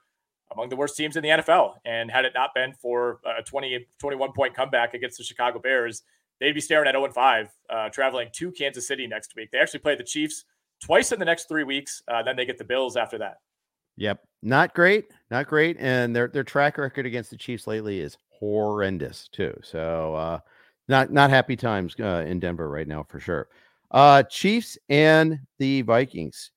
among the worst teams in the NFL. And had it not been for a 20, 21 point comeback against the Chicago Bears, they'd be staring at 0 5, uh, traveling to Kansas City next week. They actually play the Chiefs twice in the next three weeks. Uh, then they get the Bills after that. Yep, not great, not great, and their their track record against the Chiefs lately is horrendous too. So, uh, not not happy times uh, in Denver right now for sure. Uh, Chiefs and the Vikings.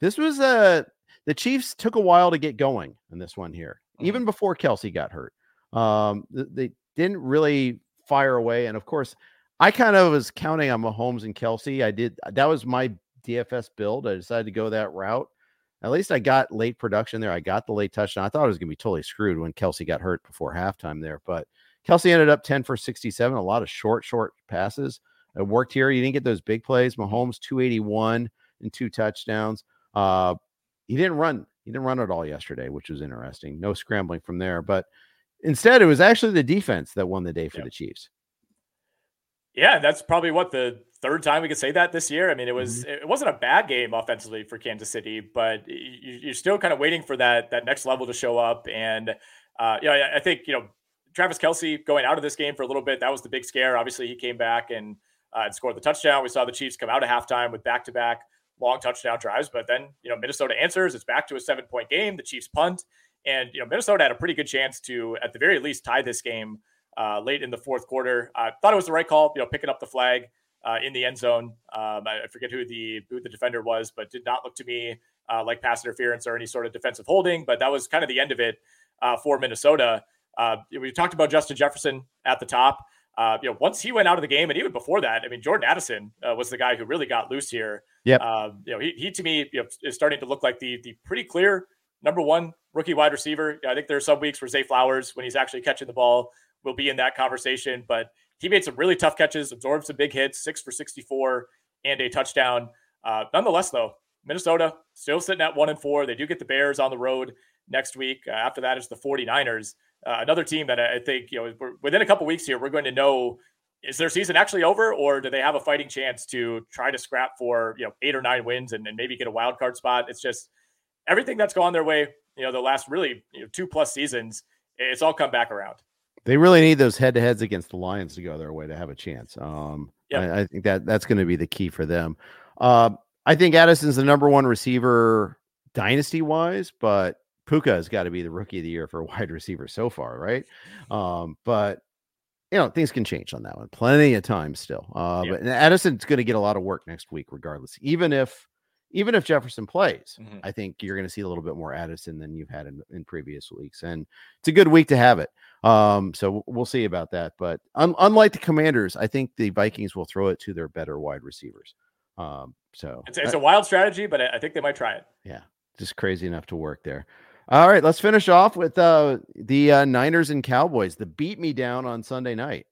This was a uh, the Chiefs took a while to get going in this one here, mm-hmm. even before Kelce got hurt. Um, they didn't really fire away. And of course, I kind of was counting on Mahomes and Kelce. I did that was my DFS build. I decided to go that route. At least I got late production there. I got the late touchdown. I thought I was going to be totally screwed when Kelce got hurt before halftime there, but Kelce ended up 10 for 67, a lot of short, short passes. It worked here. You didn't get those big plays. Mahomes 281 and two touchdowns. Uh, he didn't run. He didn't run at all yesterday, which was interesting. No scrambling from there, but Instead, it was actually the defense that won the day for the Chiefs. Yeah, that's probably what the third time we could say that this year. I mean, it was mm-hmm. it wasn't a bad game offensively for Kansas City, but you, are still kind of waiting for that that next level to show up. And uh, you know, I think you know Travis Kelce going out of this game for a little bit that was the big scare. Obviously, he came back and, uh, and scored the touchdown. We saw the Chiefs come out of halftime with back to back long touchdown drives, but then you know Minnesota answers. It's back to a seven point game. The Chiefs punt. And you know, Minnesota had a pretty good chance to, at the very least, tie this game uh, late in the fourth quarter. I thought it was the right call, you know, picking up the flag uh, in the end zone. Um, I forget who the who the defender was, but did not look to me uh, like pass interference or any sort of defensive holding. But that was kind of the end of it uh, for Minnesota. Uh, we talked about Justin Jefferson at the top. Uh, you know, once he went out of the game, and even before that, I mean, Jordan Addison was the guy who really got loose here. Yeah. Um, you know, he, he to me you know, is starting to look like the the pretty clear number one rookie wide receiver. I think there are some weeks where Zay Flowers, when he's actually catching the ball, will be in that conversation. But he made some really tough catches, absorbed some big hits, six for 64 and a touchdown. Uh, nonetheless, though, Minnesota still sitting at one and four. They do get the Bears on the road next week. Uh, after that is the 49ers. Uh, another team that I think, you know, within a couple weeks here, we're going to know is their season actually over, or do they have a fighting chance to try to scrap for you know eight or nine wins and, and maybe get a wild card spot? It's just everything that's gone their way. You know, the last really you know, two plus seasons, it's all come back around. They really need those head to heads against the Lions to go their way to have a chance. Um, yeah, I, I, think that that's going to be the key for them. Uh, I think Addison's the number one receiver dynasty wise, but Puka has got to be the rookie of the year for a (laughs) wide receiver so far, right? Um, but you know, things can change on that one. Plenty of time still. Uh, But Addison's going to get a lot of work next week, regardless. Even if, even if Jefferson plays, mm-hmm. I think you're going to see a little bit more Addison than you've had in, in previous weeks, and it's a good week to have it. Um, so we'll see about that. But un- unlike the Commanders, I think the Vikings will throw it to their better wide receivers. Um, so it's, it's a wild strategy, but I think they might try it. Yeah, just crazy enough to work there. All right, let's finish off with uh, the uh, Niners and Cowboys. The beat me down on Sunday night.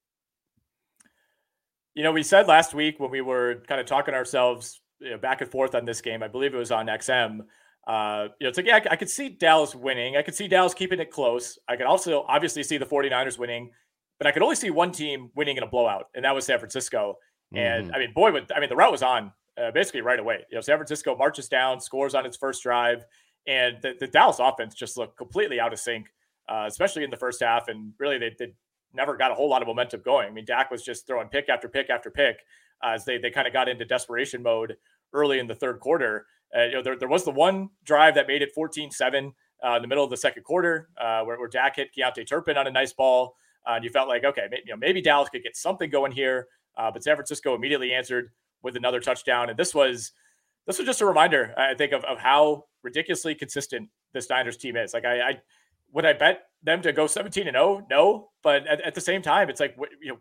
You know, we said last week when we were kind of talking ourselves you know, back and forth on this game. I believe it was on XM. Uh, you know, it's like, yeah, I, I could see Dallas winning. I could see Dallas keeping it close. I could also obviously see the 49ers winning, but I could only see one team winning in a blowout, and that was San Francisco. And mm-hmm. I mean, boy, I mean, the route was on uh, basically right away. You know, San Francisco marches down, scores on its first drive and the, the Dallas offense just looked completely out of sync, uh, especially in the first half. And really, they, they never got a whole lot of momentum going. I mean, Dak was just throwing pick after pick after pick uh, as they they kind of got into desperation mode early in the third quarter. Uh, you know, there, there was the one drive that made it 14-7 uh, in the middle of the second quarter, uh, where, where Dak hit KaVontae Turpin on a nice ball, uh, and you felt like, okay, maybe, you know, maybe Dallas could get something going here, but San Francisco immediately answered with another touchdown, and this was this was just a reminder, I think, of, of how ridiculously consistent this Niners team is. Like, I, I would I bet them to go 17 and 0? No, but at, at the same time, it's like, you know,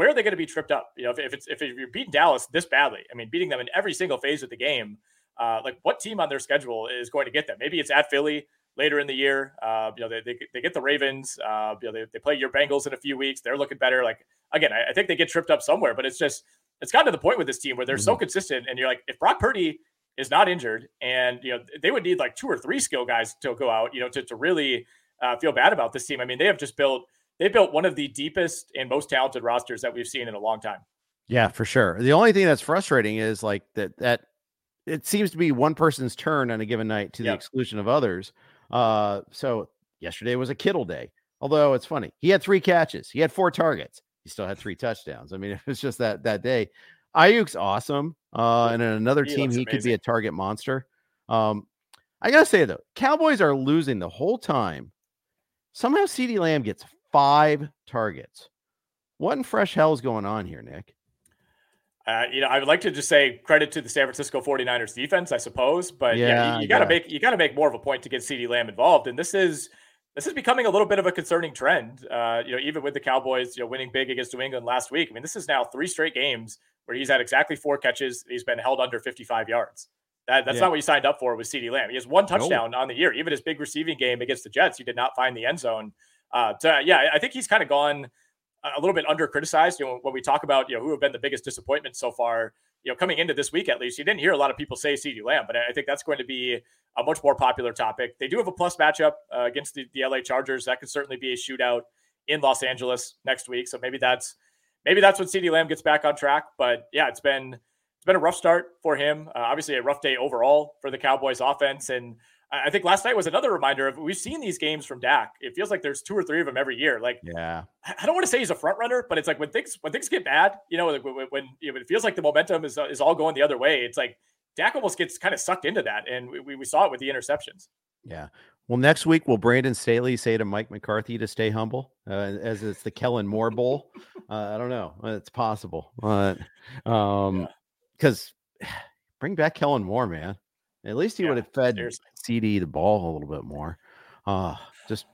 where are they going to be tripped up? You know, if, if it's if you're beating Dallas this badly, I mean, beating them in every single phase of the game, uh, like what team on their schedule is going to get them? Maybe it's at Philly later in the year. Uh, you know, they, they, they get the Ravens. Uh, you know, they, they play your Bengals in a few weeks. They're looking better. Like again, I, I think they get tripped up somewhere, but it's just it's gotten to the point with this team where they're mm-hmm. so consistent, and you're like, if Brock Purdy is not injured, and you know they would need like two or three skill guys to go out, you know, to to really uh, feel bad about this team. I mean, they have just built they built one of the deepest and most talented rosters that we've seen in a long time. Yeah, for sure. The only thing that's frustrating is like that that it seems to be one person's turn on a given night to the exclusion of others. Uh, so yesterday was a Kittle day. Although it's funny, he had three catches, he had four targets he still had three touchdowns. I mean, (laughs) it was just that that day. Aiyuk's awesome. Uh, and in another he team, he could be a target monster. Um, I gotta say though, Cowboys are losing the whole time. Somehow CeeDee Lamb gets five targets. What in fresh hell is going on here, Nick? Uh, you know, I would like to just say credit to the San Francisco 49ers defense, I suppose, but yeah, yeah you, you got to make you got to make more of a point to get CeeDee Lamb involved. And this is this is becoming a little bit of a concerning trend. Uh, you know, even with the Cowboys, you know, winning big against New England last week. I mean, this is now three straight games where he's had exactly four catches. He's been held under 55 yards. That, that's yeah. not what you signed up for with CeeDee Lamb. He has one touchdown on the year. Even his big receiving game against the Jets, he did not find the end zone. Uh, so, yeah, I think he's kind of gone a little bit under criticized. You know, when we talk about you know who have been the biggest disappointment so far, you know, coming into this week at least, you didn't hear a lot of people say CeeDee Lamb, but I think that's going to be a much more popular topic. They do have a plus matchup uh, against the, the LA Chargers. That could certainly be a shootout in Los Angeles next week. So maybe that's maybe that's when CeeDee Lamb gets back on track. But yeah, it's been it's been a rough start for him. Uh, obviously, a rough day overall for the Cowboys offense. And I think last night was another reminder of we've seen these games from Dak. It feels like there's two or three of them every year. Like, yeah, I don't want to say he's a front runner, but it's like when things when things get bad, you know, when, when know, it feels like the momentum is is all going the other way. It's like Dak almost gets kind of sucked into that, and we, we saw it with the interceptions. Yeah. Well, next week will Brandon Staley say to Mike McCarthy to stay humble, uh, as it's the Kellen Moore Bowl? (laughs) Uh, I don't know. It's possible, but um, because yeah. (sighs) bring back Kellen Moore, man. At least he yeah, would have fed seriously. CeeDee the ball a little bit more. Uh, just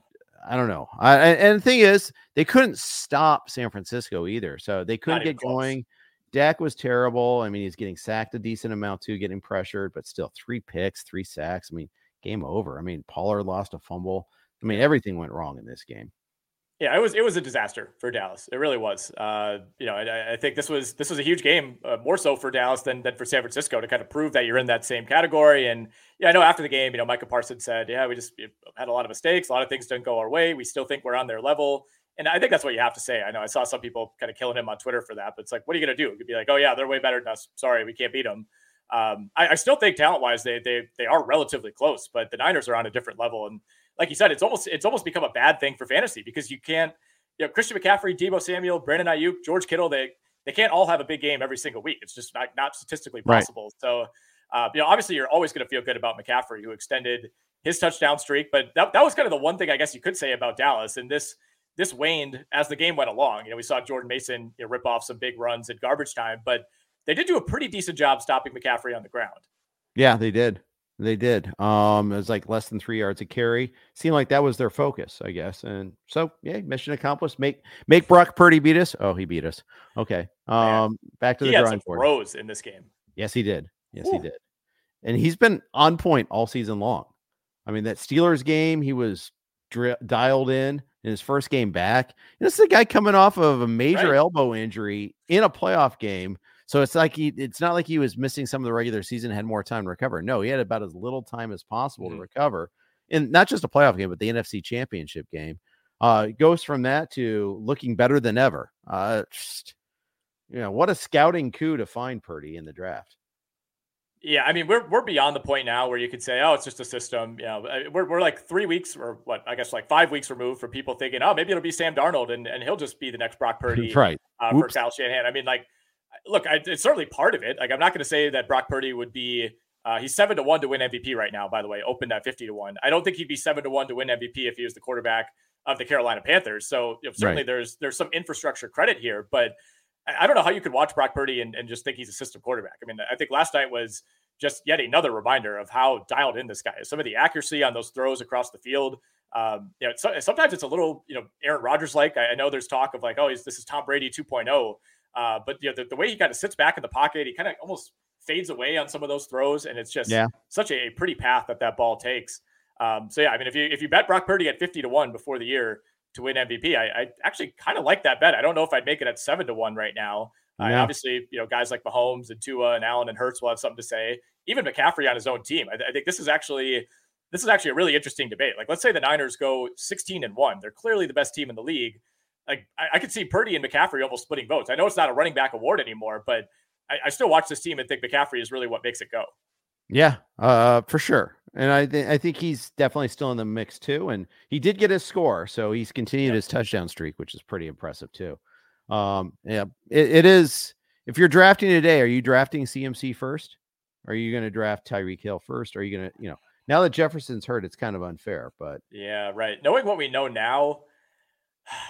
I don't know. I, and the thing is, they couldn't stop San Francisco either, so they couldn't get close. going. Dak was terrible. I mean, he's getting sacked a decent amount too, getting pressured, but still three picks, three sacks. I mean, game over. I mean, Pollard lost a fumble. I mean, everything went wrong in this game. Yeah, it was it was a disaster for Dallas. It really was. Uh, you know, I, I, think this was this was a huge game, uh, more so for Dallas than than for San Francisco to kind of prove that you're in that same category. And yeah, I know after the game, you know, Micah Parsons said, "Yeah, we just had a lot of mistakes, a lot of things didn't go our way. We still think we're on their level." And I think that's what you have to say. I know I saw some people kind of killing him on Twitter for that, but it's like, what are you going to do? You'd be like, oh yeah, they're way better than us. Sorry, we can't beat them. Um, I, I, still think talent wise, they they they are relatively close, but the Niners are on a different level. And like you said, it's almost it's almost become a bad thing for fantasy because you can't. You know, Christian McCaffrey, Deebo Samuel, Brandon Aiyuk, George Kittle, they they can't all have a big game every single week. It's just not, not statistically possible. Right. So, uh, you know, obviously you're always going to feel good about McCaffrey, who extended his touchdown streak. But that, that was kind of the one thing I guess you could say about Dallas. And this this waned as the game went along. You know, we saw Jordan Mason you know, rip off some big runs at garbage time, but they did do a pretty decent job stopping McCaffrey on the ground. Yeah, they did. They did. Um, it was like less than three yards a carry. Seemed like that was their focus, I guess. And so, yeah, mission accomplished. Make make Brock Purdy beat us. Oh, he beat us. Okay. Um, back to he the drawing board. Throws in this game. Yes, he did. Yes, Ooh. he did. And he's been on point all season long. I mean, that Steelers game, he was dri- dialed in in his first game back. And this is a guy coming off of a major right. elbow injury in a playoff game. So it's like he it's not like he was missing some of the regular season, had more time to recover. No, he had about as little time as possible mm-hmm. to recover. And not just a playoff game, but the NFC championship game. Uh goes from that to looking better than ever. Uh just, you know, what a scouting coup to find Purdy in the draft. Yeah, I mean, we're we're beyond the point now where you could say, "Oh, it's just a system." You know, uh, we're we're like three weeks or what? I guess like five weeks removed from people thinking, "Oh, maybe it'll be Sam Darnold and, and he'll just be the next Brock (laughs) Purdy, right?" Uh, for Kyle Shanahan. I mean, like, look, I, it's certainly part of it. Like, I'm not going to say that Brock Purdy would be. Uh, he's seven to one to win MVP right now. By the way, opened at fifty to one. I don't think he'd be seven to one to win MVP if he was the quarterback of the Carolina Panthers. So you know, certainly right. there's there's some infrastructure credit here, but I don't know how you could watch Brock Purdy and, and just think he's a system quarterback. I mean, I think last night was just yet another reminder of how dialed in this guy is. Some of the accuracy on those throws across the field. Um, you know, so, sometimes it's a little, you know, Aaron Rodgers like. I, I, know there's talk of like, oh, this is Tom Brady 2.0. Uh, but you know, the, the, way he kind of sits back in the pocket, he kind of almost fades away on some of those throws, and it's just yeah. such a, pretty path that that ball takes. Um, so yeah, I mean, if you if you bet Brock Purdy at 50 to one before the year to win MVP, I, I actually kind of like that bet. I don't know if I'd make it at seven to one right now. Uh, yeah. obviously, you know, guys like Mahomes and Tua and Allen and Hurts will have something to say. Even McCaffrey on his own team. I, I, think this is actually this is actually a really interesting debate. Like, let's say the Niners go 16 and one. They're clearly the best team in the league. Like, I, I could see Purdy and McCaffrey almost splitting votes. I know it's not a running back award anymore, but I, I still watch this team and think McCaffrey is really what makes it go. Yeah, uh, for sure. And I th- I think he's definitely still in the mix too. And he did get his score, so he's continued his touchdown streak, which is pretty impressive too. Um, yeah, it, it is if you're drafting today, are you drafting CMC first? Are you going to draft Tyreek Hill first? Are you going to, you know, now that Jefferson's hurt, it's kind of unfair, but yeah, right. Knowing what we know now,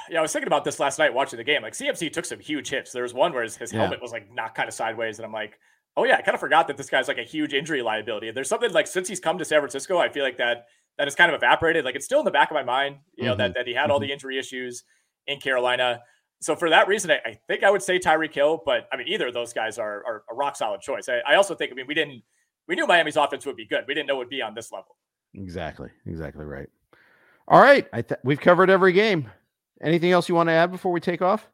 yeah, I was thinking about this last night watching the game. Like CMC took some huge hits. There was one where his, his yeah. helmet was like knocked kind of sideways, and I'm like, oh yeah, I kind of forgot that this guy's like a huge injury liability. And there's something like since he's come to San Francisco, I feel like that that has kind of evaporated. Like it's still in the back of my mind, you know, mm-hmm. that that he had all the mm-hmm. injury issues in Carolina so for that reason, I, I, think I would say Tyreek Hill, but I mean either of those guys are, are a rock solid choice. I, I, also think I mean we didn't we knew Miami's offense would be good. We didn't know it would be on this level. Exactly, exactly right. All right, I th- we've covered every game. Anything else you want to add before we take off?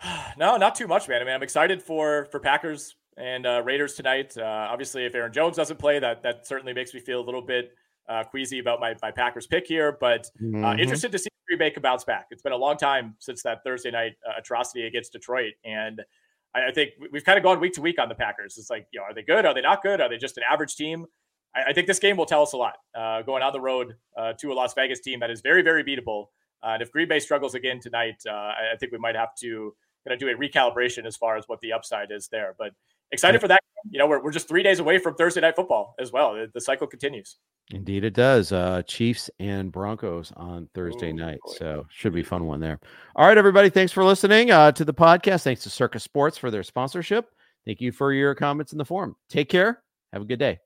(sighs) no, not too much, man. I mean, I'm excited for for Packers and uh, Raiders tonight. Uh, obviously, if Aaron Jones doesn't play, that that certainly makes me feel a little bit uh, queasy about my, my Packers pick here, but uh, mm-hmm. interested to see Green Bay can bounce back. It's been a long time since that Thursday night uh, atrocity against Detroit, and I, I, think we've kind of gone week to week on the Packers. It's like, you know, are they good? Are they not good? Are they just an average team? I, I think this game will tell us a lot. Uh, going on the road uh, to a Las Vegas team that is very, very beatable. Uh, and if Green Bay struggles again tonight, I, I think we might have to kind of do a recalibration as far as what the upside is there. But excited for that. You know, we're, we're just three days away from Thursday night football as well. The, the cycle continues. Indeed, it does. Uh, Chiefs and Broncos on Thursday Ooh, night. Boy. So should be fun one there. All right, everybody. Thanks for listening uh, to the podcast. Thanks to Circa Sports for their sponsorship. Thank you for your comments in the forum. Take care. Have a good day.